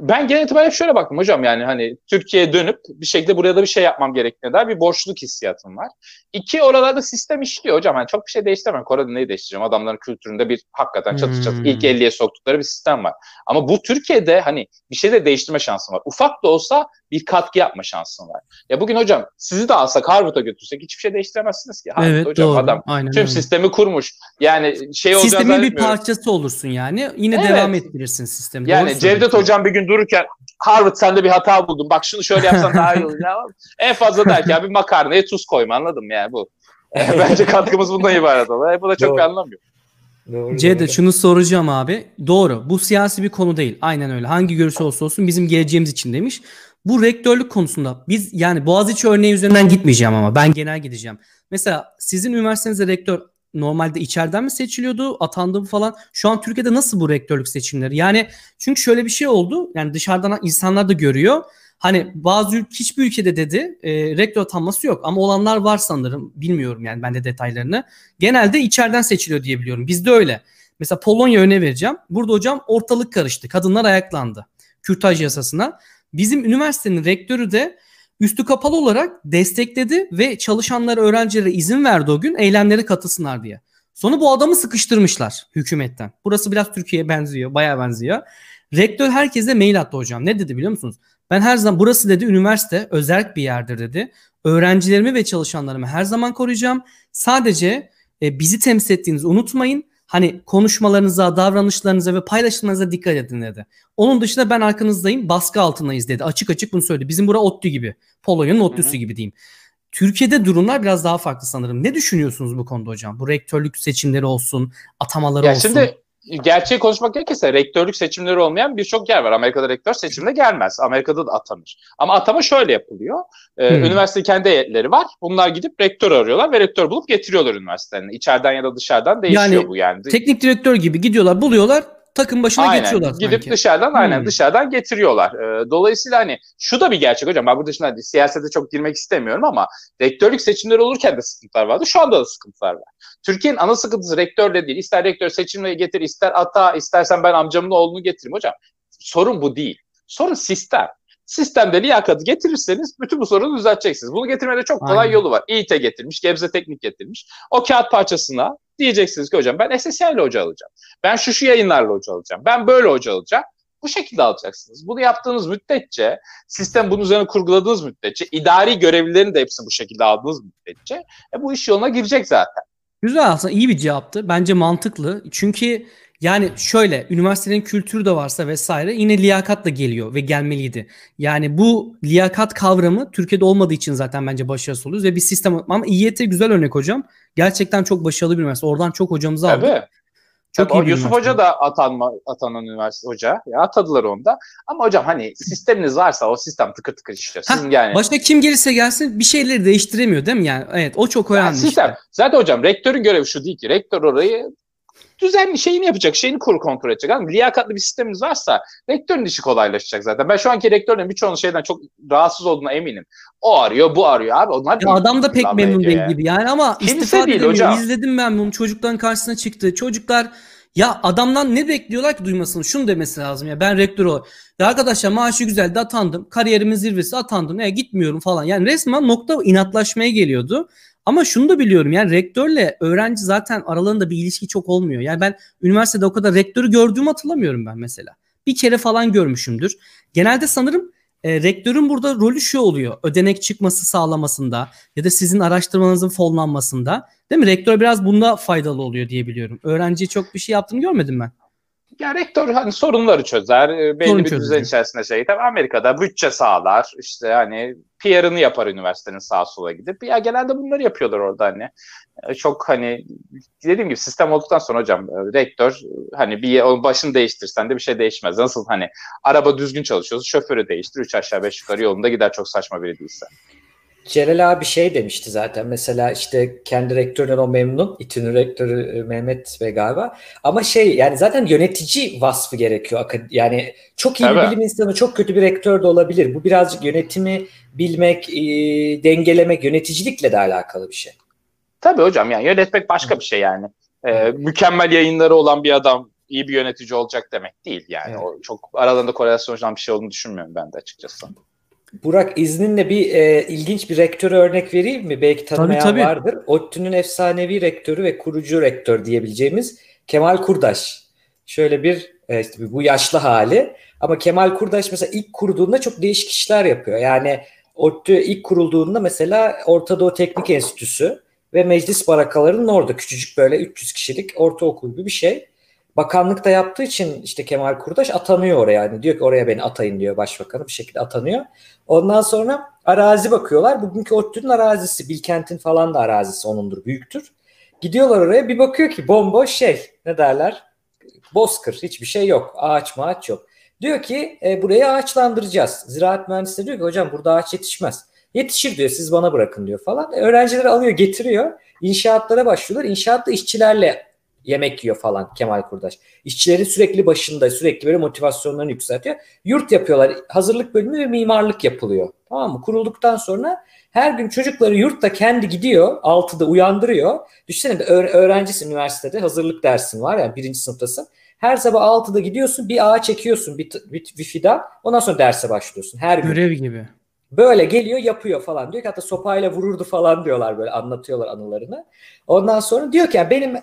Ben genel itibariyle şöyle baktım hocam yani hani Türkiye'ye dönüp bir şekilde buraya da bir şey yapmam gerektiğine dair bir borçluluk hissiyatım var. İki oralarda sistem işliyor hocam. Yani çok bir şey değiştiremem. Kore'de neyi değiştireceğim? Adamların kültüründe bir hakikaten çatı çatı hmm. ilk 50'ye soktukları bir sistem var. Ama bu Türkiye'de hani bir şey de değiştirme şansın var. Ufak da olsa bir katkı yapma şansın var. Ya bugün hocam sizi de alsak Harvard'a götürsek hiçbir şey değiştiremezsiniz ki. Harvard
evet,
hocam
doğru.
adam
Aynen
tüm
öyle.
sistemi kurmuş. Yani şey
Sistemin bir parçası olursun yani. Yine evet. devam ettirirsin sistemi.
Yani Doğru Cevdet hocam bir gün dururken Harvard sende bir hata buldum. Bak şunu şöyle yapsan daha iyi olur. Ya, en fazla der ki abi makarnaya tuz koyma anladım yani bu. Bence katkımız bundan ibaret olur. Bu da çok Doğru. bir anlam yok.
Cede şunu soracağım abi. Doğru. Bu siyasi bir konu değil. Aynen öyle. Hangi görüş olursa olsun bizim geleceğimiz için demiş. Bu rektörlük konusunda biz yani Boğaziçi örneği üzerinden gitmeyeceğim ama ben genel gideceğim. Mesela sizin üniversitenizde rektör normalde içeriden mi seçiliyordu, atandı mı falan? Şu an Türkiye'de nasıl bu rektörlük seçimleri? Yani çünkü şöyle bir şey oldu. Yani dışarıdan insanlar da görüyor. Hani bazı hiçbir ülkede dedi e, rektör atanması yok ama olanlar var sanırım. Bilmiyorum yani ben de detaylarını. Genelde içeriden seçiliyor diye biliyorum. Bizde öyle. Mesela Polonya öne vereceğim. Burada hocam ortalık karıştı. Kadınlar ayaklandı. Kürtaj yasasına. Bizim üniversitenin rektörü de üstü kapalı olarak destekledi ve çalışanlara, öğrencilere izin verdi o gün eylemlere katılsınlar diye. Sonra bu adamı sıkıştırmışlar hükümetten. Burası biraz Türkiye'ye benziyor, bayağı benziyor. Rektör herkese mail attı hocam. Ne dedi biliyor musunuz? Ben her zaman burası dedi üniversite özel bir yerdir dedi. Öğrencilerimi ve çalışanlarımı her zaman koruyacağım. Sadece e, bizi temsil ettiğinizi unutmayın. Hani konuşmalarınıza, davranışlarınıza ve paylaşımlarınıza dikkat edin dedi. Onun dışında ben arkanızdayım, baskı altındayız dedi. Açık açık bunu söyledi. Bizim bura ODTÜ gibi. Polonya'nın ODTÜ'sü gibi diyeyim. Türkiye'de durumlar biraz daha farklı sanırım. Ne düşünüyorsunuz bu konuda hocam? Bu rektörlük seçimleri olsun, atamaları ya olsun. Şimdi
gerçeği konuşmak gerekirse rektörlük seçimleri olmayan birçok yer var. Amerika'da rektör seçimle gelmez. Amerika'da da atanır. Ama atama şöyle yapılıyor. Ee, hmm. Üniversite kendi heyetleri var. Bunlar gidip rektör arıyorlar ve rektör bulup getiriyorlar üniversitelerine. İçeriden ya da dışarıdan değişiyor yani, bu yani.
Teknik direktör gibi gidiyorlar, buluyorlar, takım başına
aynen.
getiriyorlar
sanki. Gidip dışarıdan hmm. aynen dışarıdan getiriyorlar. Ee, dolayısıyla hani şu da bir gerçek hocam. Ben burada şimdi hani, siyasete çok girmek istemiyorum ama rektörlük seçimleri olurken de sıkıntılar vardı. Şu anda da sıkıntılar var. Türkiye'nin ana sıkıntısı rektörle değil. İster rektör seçimle getir, ister ata, istersen ben amcamın oğlunu getireyim hocam. Sorun bu değil. Sorun sistem. Sistemde liyakatı getirirseniz bütün bu sorunu düzelteceksiniz. Bunu getirmede çok kolay Aynen. yolu var. İİT getirmiş, Gebze Teknik getirmiş. O kağıt parçasına diyeceksiniz ki hocam ben SSL ile hoca alacağım. Ben şu şu yayınlarla hoca alacağım. Ben böyle hoca alacağım. Bu şekilde alacaksınız. Bunu yaptığınız müddetçe, sistem bunun üzerine kurguladığınız müddetçe, idari görevlilerin de hepsini bu şekilde aldığınız müddetçe e, bu iş yoluna girecek zaten.
Güzel aslında iyi bir cevaptı. Bence mantıklı. Çünkü yani şöyle üniversitenin kültürü de varsa vesaire yine liyakatla geliyor ve gelmeliydi. Yani bu liyakat kavramı Türkiye'de olmadığı için zaten bence başarısız oluyoruz ve bir sistem ama İYT güzel örnek hocam. Gerçekten çok başarılı bir üniversite. Oradan çok hocamızı aldık.
Tabii. Çok Tabii, iyi Yusuf Hoca da atanma, atanan üniversite hoca. Ya atadılar onda. Ama hocam hani sisteminiz varsa o sistem tıkır tıkır işliyor. Sizin
yani başka kim gelirse gelsin bir şeyleri değiştiremiyor değil mi yani? Evet o çok önemli. Yani sistem. Işte.
Zaten hocam rektörün görevi şu değil ki. Rektör orayı düzenli şeyini yapacak, şeyini kur kontrol edecek. Yani liyakatlı bir sistemimiz varsa rektörün işi kolaylaşacak zaten. Ben şu anki rektörün birçoğunun şeyden çok rahatsız olduğuna eminim. O arıyor, bu arıyor abi. Onlar
ya adam da pek memnun değil gibi yani ama Kimse istifa değil hocam. İzledim ben bunu. Çocukların karşısına çıktı. Çocuklar ya adamdan ne bekliyorlar ki duymasını? Şunu demesi lazım ya ben rektör ol. Ya arkadaşlar maaşı güzel de atandım. Kariyerimin zirvesi atandım. Ne gitmiyorum falan. Yani resmen nokta inatlaşmaya geliyordu. Ama şunu da biliyorum yani rektörle öğrenci zaten aralarında bir ilişki çok olmuyor. Yani ben üniversitede o kadar rektörü gördüğümü hatırlamıyorum ben mesela. Bir kere falan görmüşümdür. Genelde sanırım e, rektörün burada rolü şu oluyor. Ödenek çıkması sağlamasında ya da sizin araştırmanızın fonlanmasında. Değil mi? Rektör biraz bunda faydalı oluyor diye biliyorum. Öğrenciye çok bir şey yaptığını görmedim ben.
Ya rektör hani sorunları çözer. E, belli Sorun bir düzen içerisinde şey. Tabii Amerika'da bütçe sağlar. işte hani PR'ını yapar üniversitenin sağa sola gidip. Ya genelde bunları yapıyorlar orada hani. E, çok hani dediğim gibi sistem olduktan sonra hocam e, rektör hani bir başını değiştirsen de bir şey değişmez. Nasıl hani araba düzgün çalışıyorsa şoförü değiştir. Üç aşağı beş yukarı yolunda gider çok saçma biri değilse.
Celal abi şey demişti zaten mesela işte kendi rektöründen o memnun. İTÜ'nün rektörü e, Mehmet Bey galiba. Ama şey yani zaten yönetici vasfı gerekiyor. Yani çok iyi evet. bir bilim insanı çok kötü bir rektör de olabilir. Bu birazcık yönetimi bilmek, e, dengelemek, yöneticilikle de alakalı bir şey.
Tabii hocam yani yönetmek başka bir şey yani. Ee, mükemmel yayınları olan bir adam iyi bir yönetici olacak demek değil yani. Evet. O çok aralarında korelasyon bir şey olduğunu düşünmüyorum ben de açıkçası.
Burak izninle bir e, ilginç bir rektör örnek vereyim mi? Belki tanımayan tabii, tabii. vardır. ODTÜ'nün efsanevi rektörü ve kurucu rektör diyebileceğimiz Kemal Kurdaş. Şöyle bir e, işte bu yaşlı hali. Ama Kemal Kurdaş mesela ilk kurduğunda çok değişik işler yapıyor. Yani ODTÜ ilk kurulduğunda mesela Orta Doğu Teknik Enstitüsü ve meclis barakalarının orada küçücük böyle 300 kişilik ortaokul gibi bir şey bakanlıkta yaptığı için işte Kemal Kurdaş atanıyor oraya. Yani diyor ki oraya beni atayın diyor başbakanı bir şekilde atanıyor. Ondan sonra arazi bakıyorlar. Bugünkü ODTÜ'nün arazisi, Bilkent'in falan da arazisi onundur, büyüktür. Gidiyorlar oraya bir bakıyor ki bomboş şey ne derler? Bozkır hiçbir şey yok. Ağaç mağaç yok. Diyor ki e, burayı ağaçlandıracağız. Ziraat mühendisleri diyor ki hocam burada ağaç yetişmez. Yetişir diyor siz bana bırakın diyor falan. E, öğrencileri alıyor getiriyor. İnşaatlara başlıyorlar. İnşaatta işçilerle yemek yiyor falan Kemal Kurdaş. İşçilerin sürekli başında sürekli böyle motivasyonlarını yükseltiyor. Yurt yapıyorlar. Hazırlık bölümü ve mimarlık yapılıyor. Tamam mı? Kurulduktan sonra her gün çocukları yurtta kendi gidiyor. 6'da uyandırıyor. Düşünsene öğrencisin üniversitede. Hazırlık dersin var yani birinci sınıftasın. Her sabah 6'da gidiyorsun bir ağaç çekiyorsun bir, bir, bir fidan. Ondan sonra derse başlıyorsun. Her gün.
Görev gibi.
Böyle geliyor yapıyor falan diyor ki hatta sopayla vururdu falan diyorlar böyle anlatıyorlar anılarını. Ondan sonra diyor ki yani benim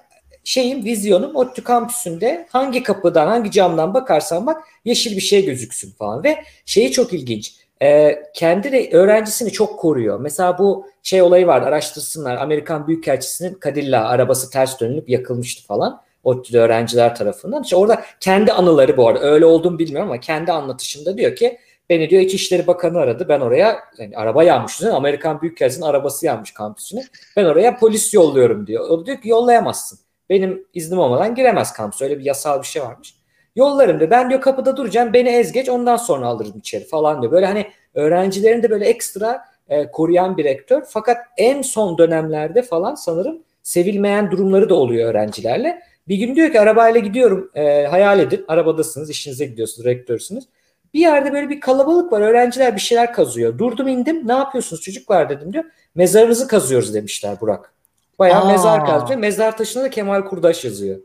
şeyim vizyonum ODTÜ kampüsünde hangi kapıdan hangi camdan bakarsan bak yeşil bir şey gözüksün falan ve şeyi çok ilginç e, kendi de öğrencisini çok koruyor. Mesela bu şey olayı vardı araştırsınlar Amerikan Büyükelçisi'nin Cadillac arabası ters dönülüp yakılmıştı falan. ODTÜ'de öğrenciler tarafından. İşte orada kendi anıları bu arada öyle olduğunu bilmiyorum ama kendi anlatışında diyor ki Beni diyor İçişleri Bakanı aradı. Ben oraya yani araba yağmış. Amerikan Büyükelçisi'nin arabası yanmış kampüsüne. Ben oraya polis yolluyorum diyor. O diyor ki yollayamazsın. Benim iznim olmadan giremez kampüs. Öyle bir yasal bir şey varmış. Yollarım diyor. Ben diyor kapıda duracağım. Beni ez geç ondan sonra alırım içeri falan diyor. Böyle hani öğrencilerin de böyle ekstra e, koruyan bir rektör. Fakat en son dönemlerde falan sanırım sevilmeyen durumları da oluyor öğrencilerle. Bir gün diyor ki arabayla gidiyorum. E, hayal edin. Arabadasınız. işinize gidiyorsunuz. Rektörsünüz. Bir yerde böyle bir kalabalık var. Öğrenciler bir şeyler kazıyor. Durdum indim. Ne yapıyorsunuz çocuklar dedim diyor. Mezarınızı kazıyoruz demişler Burak. Bayağı Aa. mezar kazıyor. Mezar taşına da Kemal Kurdaş yazıyor.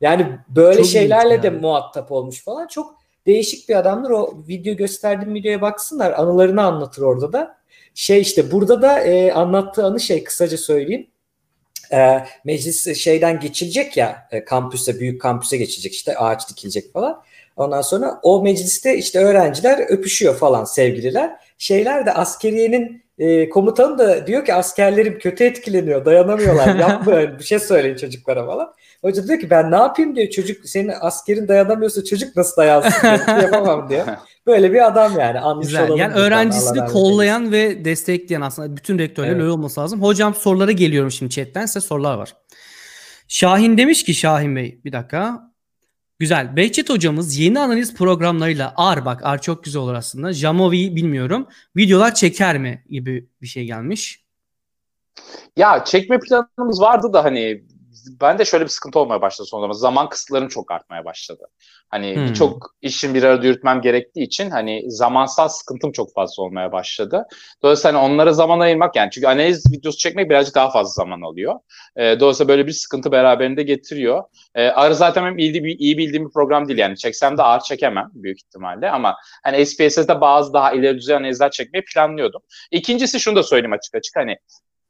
Yani böyle çok şeylerle de muhatap olmuş falan. Çok değişik bir adamdır. O video gösterdiğim videoya baksınlar. Anılarını anlatır orada da. Şey işte burada da e, anlattığı anı şey kısaca söyleyeyim. E, meclis şeyden geçilecek ya e, kampüse büyük kampüse geçilecek işte ağaç dikilecek falan. Ondan sonra o mecliste işte öğrenciler öpüşüyor falan sevgililer. Şeyler de askeriyenin e, komutanı da diyor ki askerlerim kötü etkileniyor dayanamıyorlar yapmayın bir şey söyleyin çocuklara falan. Hoca diyor ki ben ne yapayım diyor çocuk senin askerin dayanamıyorsa çocuk nasıl dayansın diyor. Yapamam diyor. Böyle bir adam yani anmış
Güzel. Yani öğrencisini kollayan ve destekleyen aslında bütün rektörler evet. öyle olması lazım. Hocam sorulara geliyorum şimdi chatten size sorular var. Şahin demiş ki Şahin Bey bir dakika Güzel. Behçet hocamız yeni analiz programlarıyla AR bak AR çok güzel olur aslında. Jamovi bilmiyorum. Videolar çeker mi gibi bir şey gelmiş.
Ya çekme planımız vardı da hani ben de şöyle bir sıkıntı olmaya başladı son zamanlarda. Zaman kısıtlarım çok artmaya başladı. Hani hmm. birçok işin bir arada yürütmem gerektiği için hani zamansal sıkıntım çok fazla olmaya başladı. Dolayısıyla hani onlara zaman ayırmak yani çünkü analiz videosu çekmek birazcık daha fazla zaman alıyor. E, dolayısıyla böyle bir sıkıntı beraberinde getiriyor. E, Arı zaten benim iyi, iyi bildiğim bir program değil yani çeksem de ağır çekemem büyük ihtimalle ama hani SPSS'de bazı daha ileri düzey analizler çekmeyi planlıyordum. İkincisi şunu da söyleyeyim açık açık hani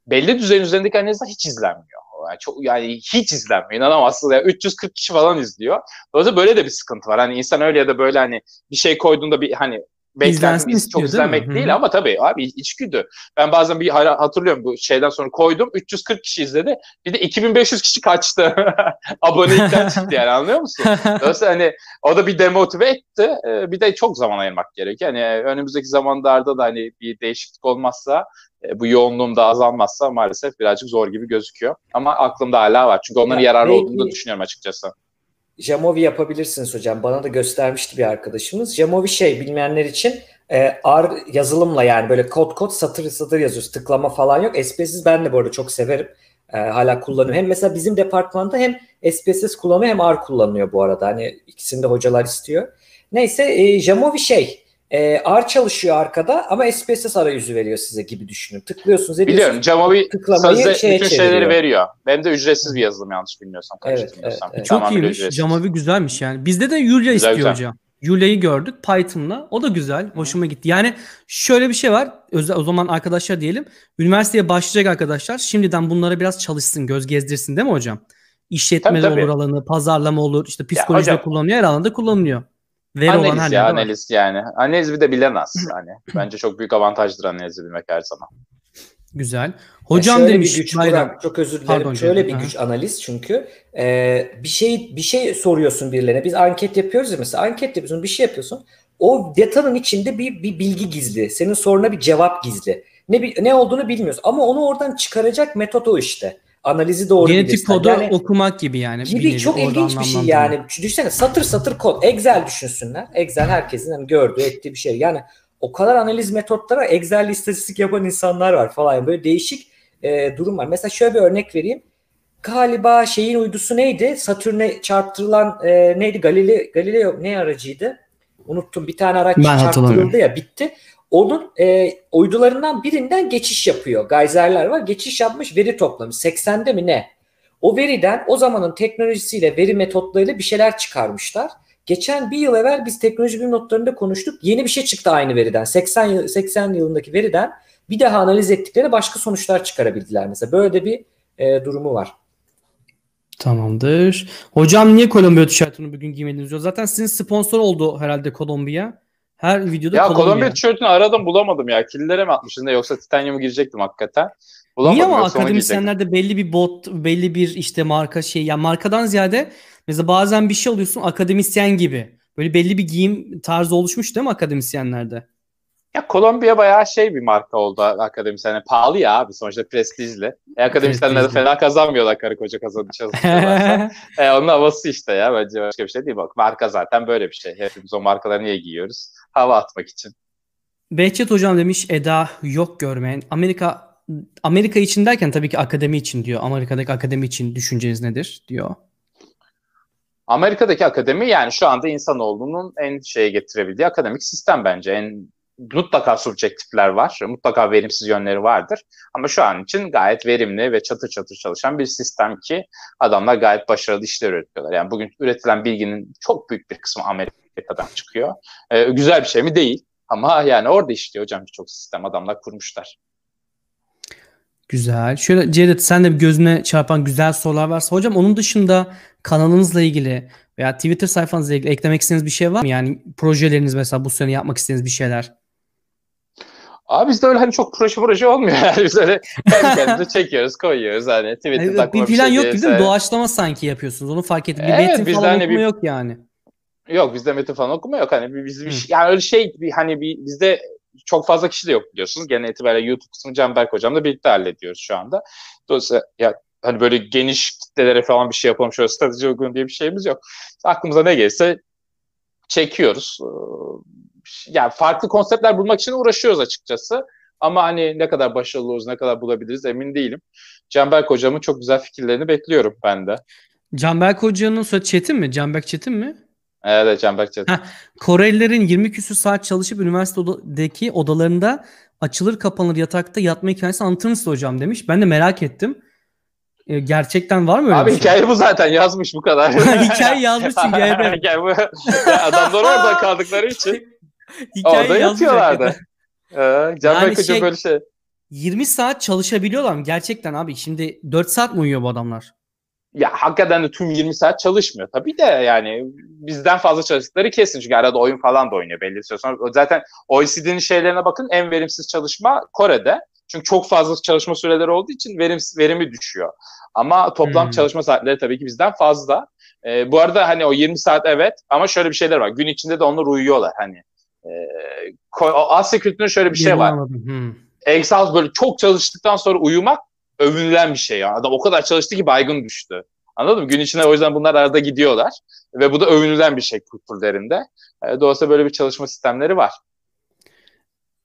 belli düzeyin üzerindeki analizler hiç izlenmiyor. Yani çok yani hiç izlenmiyor. İnanamazsınız. Yani 340 kişi falan izliyor. Dolayısıyla böyle de bir sıkıntı var. Hani insan öyle ya da böyle hani bir şey koyduğunda bir hani beklentimiz çok izlenmek değil, değil ama tabii abi içgüdü. Ben bazen bir hatırlıyorum bu şeyden sonra koydum 340 kişi izledi. Bir de 2500 kişi kaçtı. Abonelikten çıktı yani anlıyor musun? Dolayısıyla hani o da bir demotive etti. Ee, bir de çok zaman ayırmak gerekiyor. Yani önümüzdeki zamanlarda da hani bir değişiklik olmazsa e, bu yoğunluğum da azalmazsa maalesef birazcık zor gibi gözüküyor. Ama aklımda hala var. Çünkü onların ya, yararlı belki... olduğunu da düşünüyorum açıkçası.
Jamovi yapabilirsiniz hocam. Bana da göstermişti bir arkadaşımız. Jamovi şey bilmeyenler için e, R yazılımla yani böyle kod kod satır satır yazıyoruz. Tıklama falan yok. SPSS ben de bu arada çok severim. E, hala kullanıyorum. Hem mesela bizim departmanda hem SPSS kullanıyor hem R kullanıyor bu arada. Hani ikisini de hocalar istiyor. Neyse e, Jamovi şey e, R çalışıyor arkada ama SPSS arayüzü veriyor size gibi düşünün. Tıklıyorsunuz.
Biliyorum Jamovi sözde bütün şeyleri veriyor. Benim de ücretsiz bir yazılım yanlış bilmiyorsam.
Evet, evet, evet.
Çok iyiymiş. Jamovi güzelmiş yani. Bizde de Julia güzel, istiyor güzel. hocam. Julia'yı gördük Python'la. O da güzel. Hoşuma gitti. Yani şöyle bir şey var. O zaman arkadaşlar diyelim. Üniversiteye başlayacak arkadaşlar şimdiden bunlara biraz çalışsın, göz gezdirsin değil mi hocam? İşletme tabii, olur alanı, pazarlama olur, işte psikoloji kullanılıyor, her alanda kullanılıyor.
Veri analiz olan ya analiz yani. Analiz bir de bilemez yani. Bence çok büyük avantajdır analizi bilmek her zaman.
Güzel. Hocam
şöyle
demiş
bir güç Burak, çok özür dilerim. Pardon, şöyle canım. bir güç analiz çünkü e, bir şey bir şey soruyorsun birilerine. Biz anket yapıyoruz ya mesela anket yapıyorsun, bir şey yapıyorsun. O datanın içinde bir bir bilgi gizli. Senin soruna bir cevap gizli. Ne ne olduğunu bilmiyorsun ama onu oradan çıkaracak metot o işte analizi doğru
Genetik bilirsen. kodu yani, okumak gibi yani.
Gibi çok ilginç bir şey yani. Düşünsene satır satır kod. Excel düşünsünler. Excel herkesin hani gördüğü ettiği bir şey. Yani o kadar analiz metotları var. Excel istatistik yapan insanlar var falan. Böyle değişik e, durum var. Mesela şöyle bir örnek vereyim. Galiba şeyin uydusu neydi? Satürn'e çarptırılan e, neydi? Galileo, Galileo ne aracıydı? Unuttum. Bir tane araç ben çarptırıldı ya bitti. Onun e, uydularından birinden geçiş yapıyor. Geyserler var. Geçiş yapmış veri toplamış. 80'de mi ne? O veriden o zamanın teknolojisiyle veri metotlarıyla bir şeyler çıkarmışlar. Geçen bir yıl evvel biz teknoloji bir notlarında konuştuk. Yeni bir şey çıktı aynı veriden. 80 yıl, 80 yılındaki veriden bir daha analiz ettikleri başka sonuçlar çıkarabildiler mesela. Böyle de bir e, durumu var.
Tamamdır. Hocam niye Kolombiya tişörtünü bugün giymediniz? Zaten sizin sponsor oldu herhalde Kolombiya. Her videoda
Ya Kolombiya tişörtünü aradım bulamadım ya. Killere mi atmışsın da yoksa titanyumu girecektim hakikaten.
Bulamadım, Niye ama akademisyenlerde belli bir bot, belli bir işte marka şey ya yani markadan ziyade mesela bazen bir şey alıyorsun akademisyen gibi. Böyle belli bir giyim tarzı oluşmuş değil mi akademisyenlerde?
Ya Kolombiya bayağı şey bir marka oldu akademisyenler. Pahalı ya abi sonuçta prestijli. E, akademisyenler de fena kazanmıyorlar karı koca kazanacağız. e, onun havası işte ya bence başka bir şey değil. Bak marka zaten böyle bir şey. Hepimiz o markaları niye giyiyoruz? Hava atmak için.
Behçet hocam demiş Eda yok görmeyen. Amerika Amerika için derken tabii ki akademi için diyor. Amerika'daki akademi için düşünceniz nedir diyor.
Amerika'daki akademi yani şu anda insanoğlunun en şeye getirebildiği akademik sistem bence. En mutlaka subjektifler var. Mutlaka verimsiz yönleri vardır. Ama şu an için gayet verimli ve çatır çatır çalışan bir sistem ki adamlar gayet başarılı işler üretiyorlar. Yani bugün üretilen bilginin çok büyük bir kısmı Amerika'dan çıkıyor. Ee, güzel bir şey mi? Değil. Ama yani orada işliyor hocam birçok sistem adamlar kurmuşlar.
Güzel. Şöyle Cevdet sen de gözüne çarpan güzel sorular varsa hocam onun dışında kanalınızla ilgili veya Twitter sayfanızla ilgili eklemek istediğiniz bir şey var mı? Yani projeleriniz mesela bu sene yapmak istediğiniz bir şeyler.
Abi bizde öyle hani çok proje proje olmuyor yani biz öyle kendi kendimize çekiyoruz koyuyoruz hani Twitter'da
yani, bir plan şey yok değil mi? Doğaçlama sanki yapıyorsunuz onu fark ettim. Bir evet, metin falan hani bir... yok yani.
Yok bizde metin falan okuma yok hani bizim bir, yani öyle şey bir, hani bir, bizde çok fazla kişi de yok biliyorsunuz. Genel itibariyle YouTube kısmı Canberk hocamla birlikte hallediyoruz şu anda. Dolayısıyla ya hani böyle geniş kitlelere falan bir şey yapalım şöyle strateji uygun diye bir şeyimiz yok. Aklımıza ne gelirse çekiyoruz yani farklı konseptler bulmak için uğraşıyoruz açıkçası. Ama hani ne kadar başarılı oluruz, ne kadar bulabiliriz emin değilim. Canberk hocamın çok güzel fikirlerini bekliyorum ben de.
Canberk hocanın soyadı Çetin mi? Canberk Çetin mi?
Evet Canberk
Korelilerin 20 küsur saat çalışıp üniversitedeki odalarında açılır kapanır yatakta yatma hikayesi anlatır mısın hocam demiş. Ben de merak ettim. E, gerçekten var mı öyle
Abi
şey?
hikaye bu zaten yazmış bu kadar.
hikaye yazmış çünkü. hikaye
bu. Adamlar orada kaldıkları için. Hikaye Orada yatıyorlardı. Ee, Can yani şey, böyle şey.
20 saat çalışabiliyorlar mı? Gerçekten abi. Şimdi 4 saat mi uyuyor bu adamlar?
Ya hakikaten de tüm 20 saat çalışmıyor. Tabii de yani bizden fazla çalıştıkları kesin. Çünkü arada oyun falan da oynuyor belli süre sonra. Zaten OECD'nin şeylerine bakın en verimsiz çalışma Kore'de. Çünkü çok fazla çalışma süreleri olduğu için verim, verimi düşüyor. Ama toplam
Hmm.
çalışma saatleri tabii ki bizden fazla. Ee, bu arada hani o 20 saat evet ama şöyle bir şeyler var. Gün içinde de onlar uyuyorlar hani. Ee, o Asya kültüründe şöyle bir şey var.
Hmm.
Exhaust böyle çok çalıştıktan sonra uyumak övünülen bir şey. Yani adam o kadar çalıştı ki baygın düştü. Anladın mı? Gün içinde o yüzden bunlar arada gidiyorlar. Ve bu da övünülen bir şey kültürlerinde. E, dolayısıyla böyle bir çalışma sistemleri var.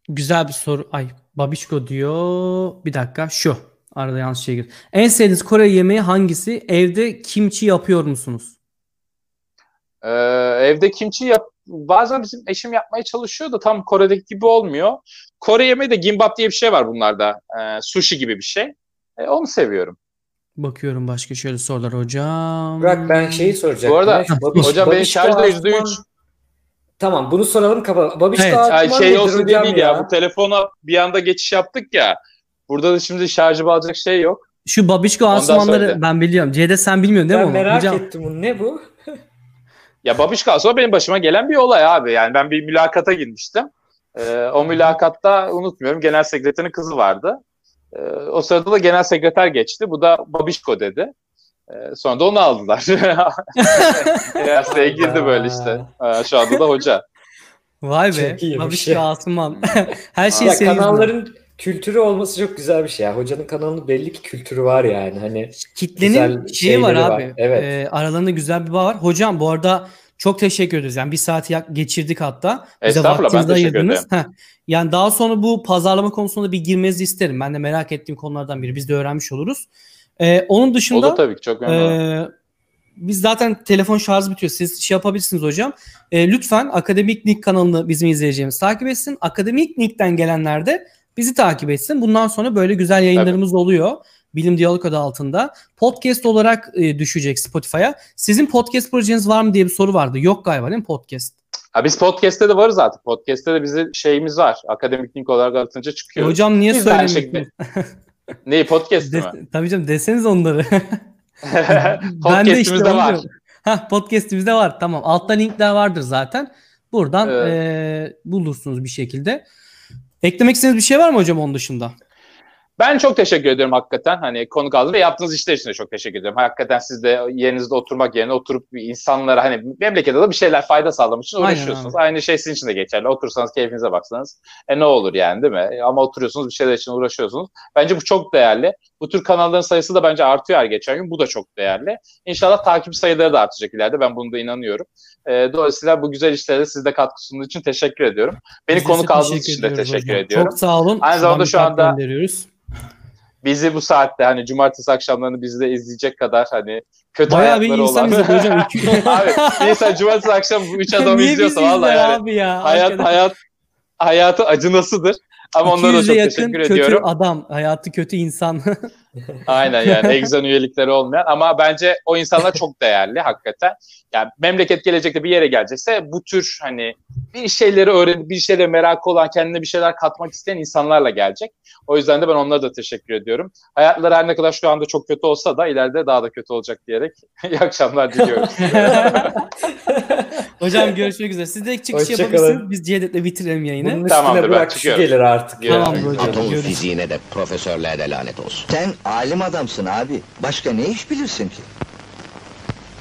Güzel bir soru. Ay Babişko diyor. Bir dakika şu. Arada yanlış şey girdi. En sevdiğiniz Kore yemeği hangisi? Evde kimchi yapıyor musunuz?
Ee, evde kimchi yap bazen bizim eşim yapmaya çalışıyor da tam Kore'deki gibi olmuyor. Kore yemeği de gimbap diye bir şey var bunlarda. Ee, sushi gibi bir şey. E, onu seviyorum.
Bakıyorum başka şöyle sorular hocam.
Burak ben şeyi soracaktım.
Bu arada
ya, Babiş-
hocam benim
Babişko
şarj da
Asuman-
%3.
Tamam bunu soralım kapatalım. Babişko
Evet.
Asuman
Ay şey olsun diye değil ya. Bu telefona bir anda geçiş yaptık ya. Burada da şimdi şarjı bağlayacak şey yok.
Şu Babişko Asumanları ben biliyorum. Cevdet sen bilmiyorsun değil
ben
mi onu?
merak
Hocam,
ettim bunu. Ne bu?
Ya Babişka sonra benim başıma gelen bir olay abi. Yani ben bir mülakata girmiştim. Ee, o mülakatta unutmuyorum genel sekreterin kızı vardı. Ee, o sırada da genel sekreter geçti. Bu da Babişko dedi. Ee, sonra da onu aldılar. Üniversiteye girdi böyle işte. Ee, şu anda da hoca.
Vay be. Babişko
ya.
Asuman. Her şey senin
kanalların kültürü olması çok güzel bir şey ya. Hocanın kanalının belli ki kültürü var yani. Hani
Kitlenin
Güzel
şeyi var abi.
var, evet.
Ee, aralarında güzel bir bağ var. Hocam bu arada çok teşekkür ederiz. Yani bir saati geçirdik hatta. Bize vaktinizi ayırdınız. Heh. Yani daha sonra bu pazarlama konusunda bir girmenizi isterim. Ben de merak ettiğim konulardan biri. Biz de öğrenmiş oluruz. Ee, onun dışında
Olur tabii ki çok olurum.
ee, biz zaten telefon şarjı bitiyor. Siz şey yapabilirsiniz hocam. Ee, lütfen Akademik Nick kanalını bizim izleyeceğimiz takip etsin. Akademik Nick'ten gelenler de bizi takip etsin. Bundan sonra böyle güzel yayınlarımız oluyor. Bilim Diyalog adı altında. Podcast olarak e, düşecek Spotify'a. Sizin podcast projeniz var mı diye bir soru vardı. Yok galiba değil mi podcast?
Ha, biz podcast'te de varız zaten. Podcast'te de bizim şeyimiz var. Akademik link olarak atınca çıkıyor.
Hocam niye söylemiyorsunuz?
Neyi podcast mi?
Tabii canım deseniz onları.
Podcast'imizde
işte
var.
Hah, podcast'imizde var. Tamam. Altta linkler vardır zaten. Buradan
Evet.
eee, bulursunuz bir şekilde. Eklemek istediğiniz bir şey var mı hocam onun dışında?
Ben çok teşekkür ediyorum hakikaten. Hani konuk aldım ve yaptığınız işler için de çok teşekkür ediyorum. Hakikaten siz de yerinizde oturmak yerine oturup insanlara hani memlekete de bir şeyler fayda sağlamak için
Aynen
uğraşıyorsunuz. Aynı şey sizin için de geçerli. Otursanız keyfinize baksanız e ne olur yani değil mi? Ama oturuyorsunuz bir şeyler için uğraşıyorsunuz. Bence bu çok değerli. Bu tür kanalların sayısı da bence artıyor her geçen gün. Bu da çok değerli. İnşallah takip sayıları da artacak ileride. Ben bunu da inanıyorum. E, dolayısıyla bu güzel işlere siz de katkı sunduğunuz için teşekkür ediyorum. Beni
Biz
konuk aldığınız için de teşekkür
hocam.
ediyorum.
Çok sağ olun.
Aynı zamanda şu anda-
gönderiyoruz.
Bizi bu saatte hani cumartesi akşamlarını bizi de izleyecek kadar hani kötü
Bayağı bir
hayatları
insan
olan.
izledi hocam. İki-
abi bir insan cumartesi akşam bu üç adamı
Niye
izliyorsa
izler
yani
abi ya?
hayat
Hakikaten.
hayat hayatı acınasıdır. Ama onlara da
200'e
çok
yakın
teşekkür
kötü
ediyorum.
adam. Hayatı kötü insan.
Aynen yani egzon üyelikleri olmayan ama bence o insanlar çok değerli hakikaten. Yani memleket gelecekte bir yere gelecekse bu tür hani bir şeyleri öğrenip bir şeylere merakı olan kendine bir şeyler katmak isteyen insanlarla gelecek. O yüzden de ben onlara da teşekkür ediyorum. Hayatları her ne kadar şu anda çok kötü olsa da ileride daha da kötü olacak diyerek iyi akşamlar diliyorum.
hocam görüşmek üzere. Siz de çıkış
Hoşça
yapabilirsiniz.
kalın.
Biz Cevdet'le bitirelim yayını.
Bunun üstüne
Tamamdır, ben
bırak gelir artık.
Tamam hocam.
Atom fiziğine de profesörlüğe de lanet olsun.
Sen alim adamsın abi. Başka ne iş bilirsin ki?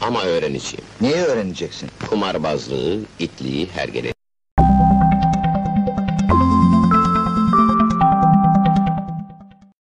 Ama öğreneceğim.
Neyi öğreneceksin?
Kumarbazlığı, itliği, hergele.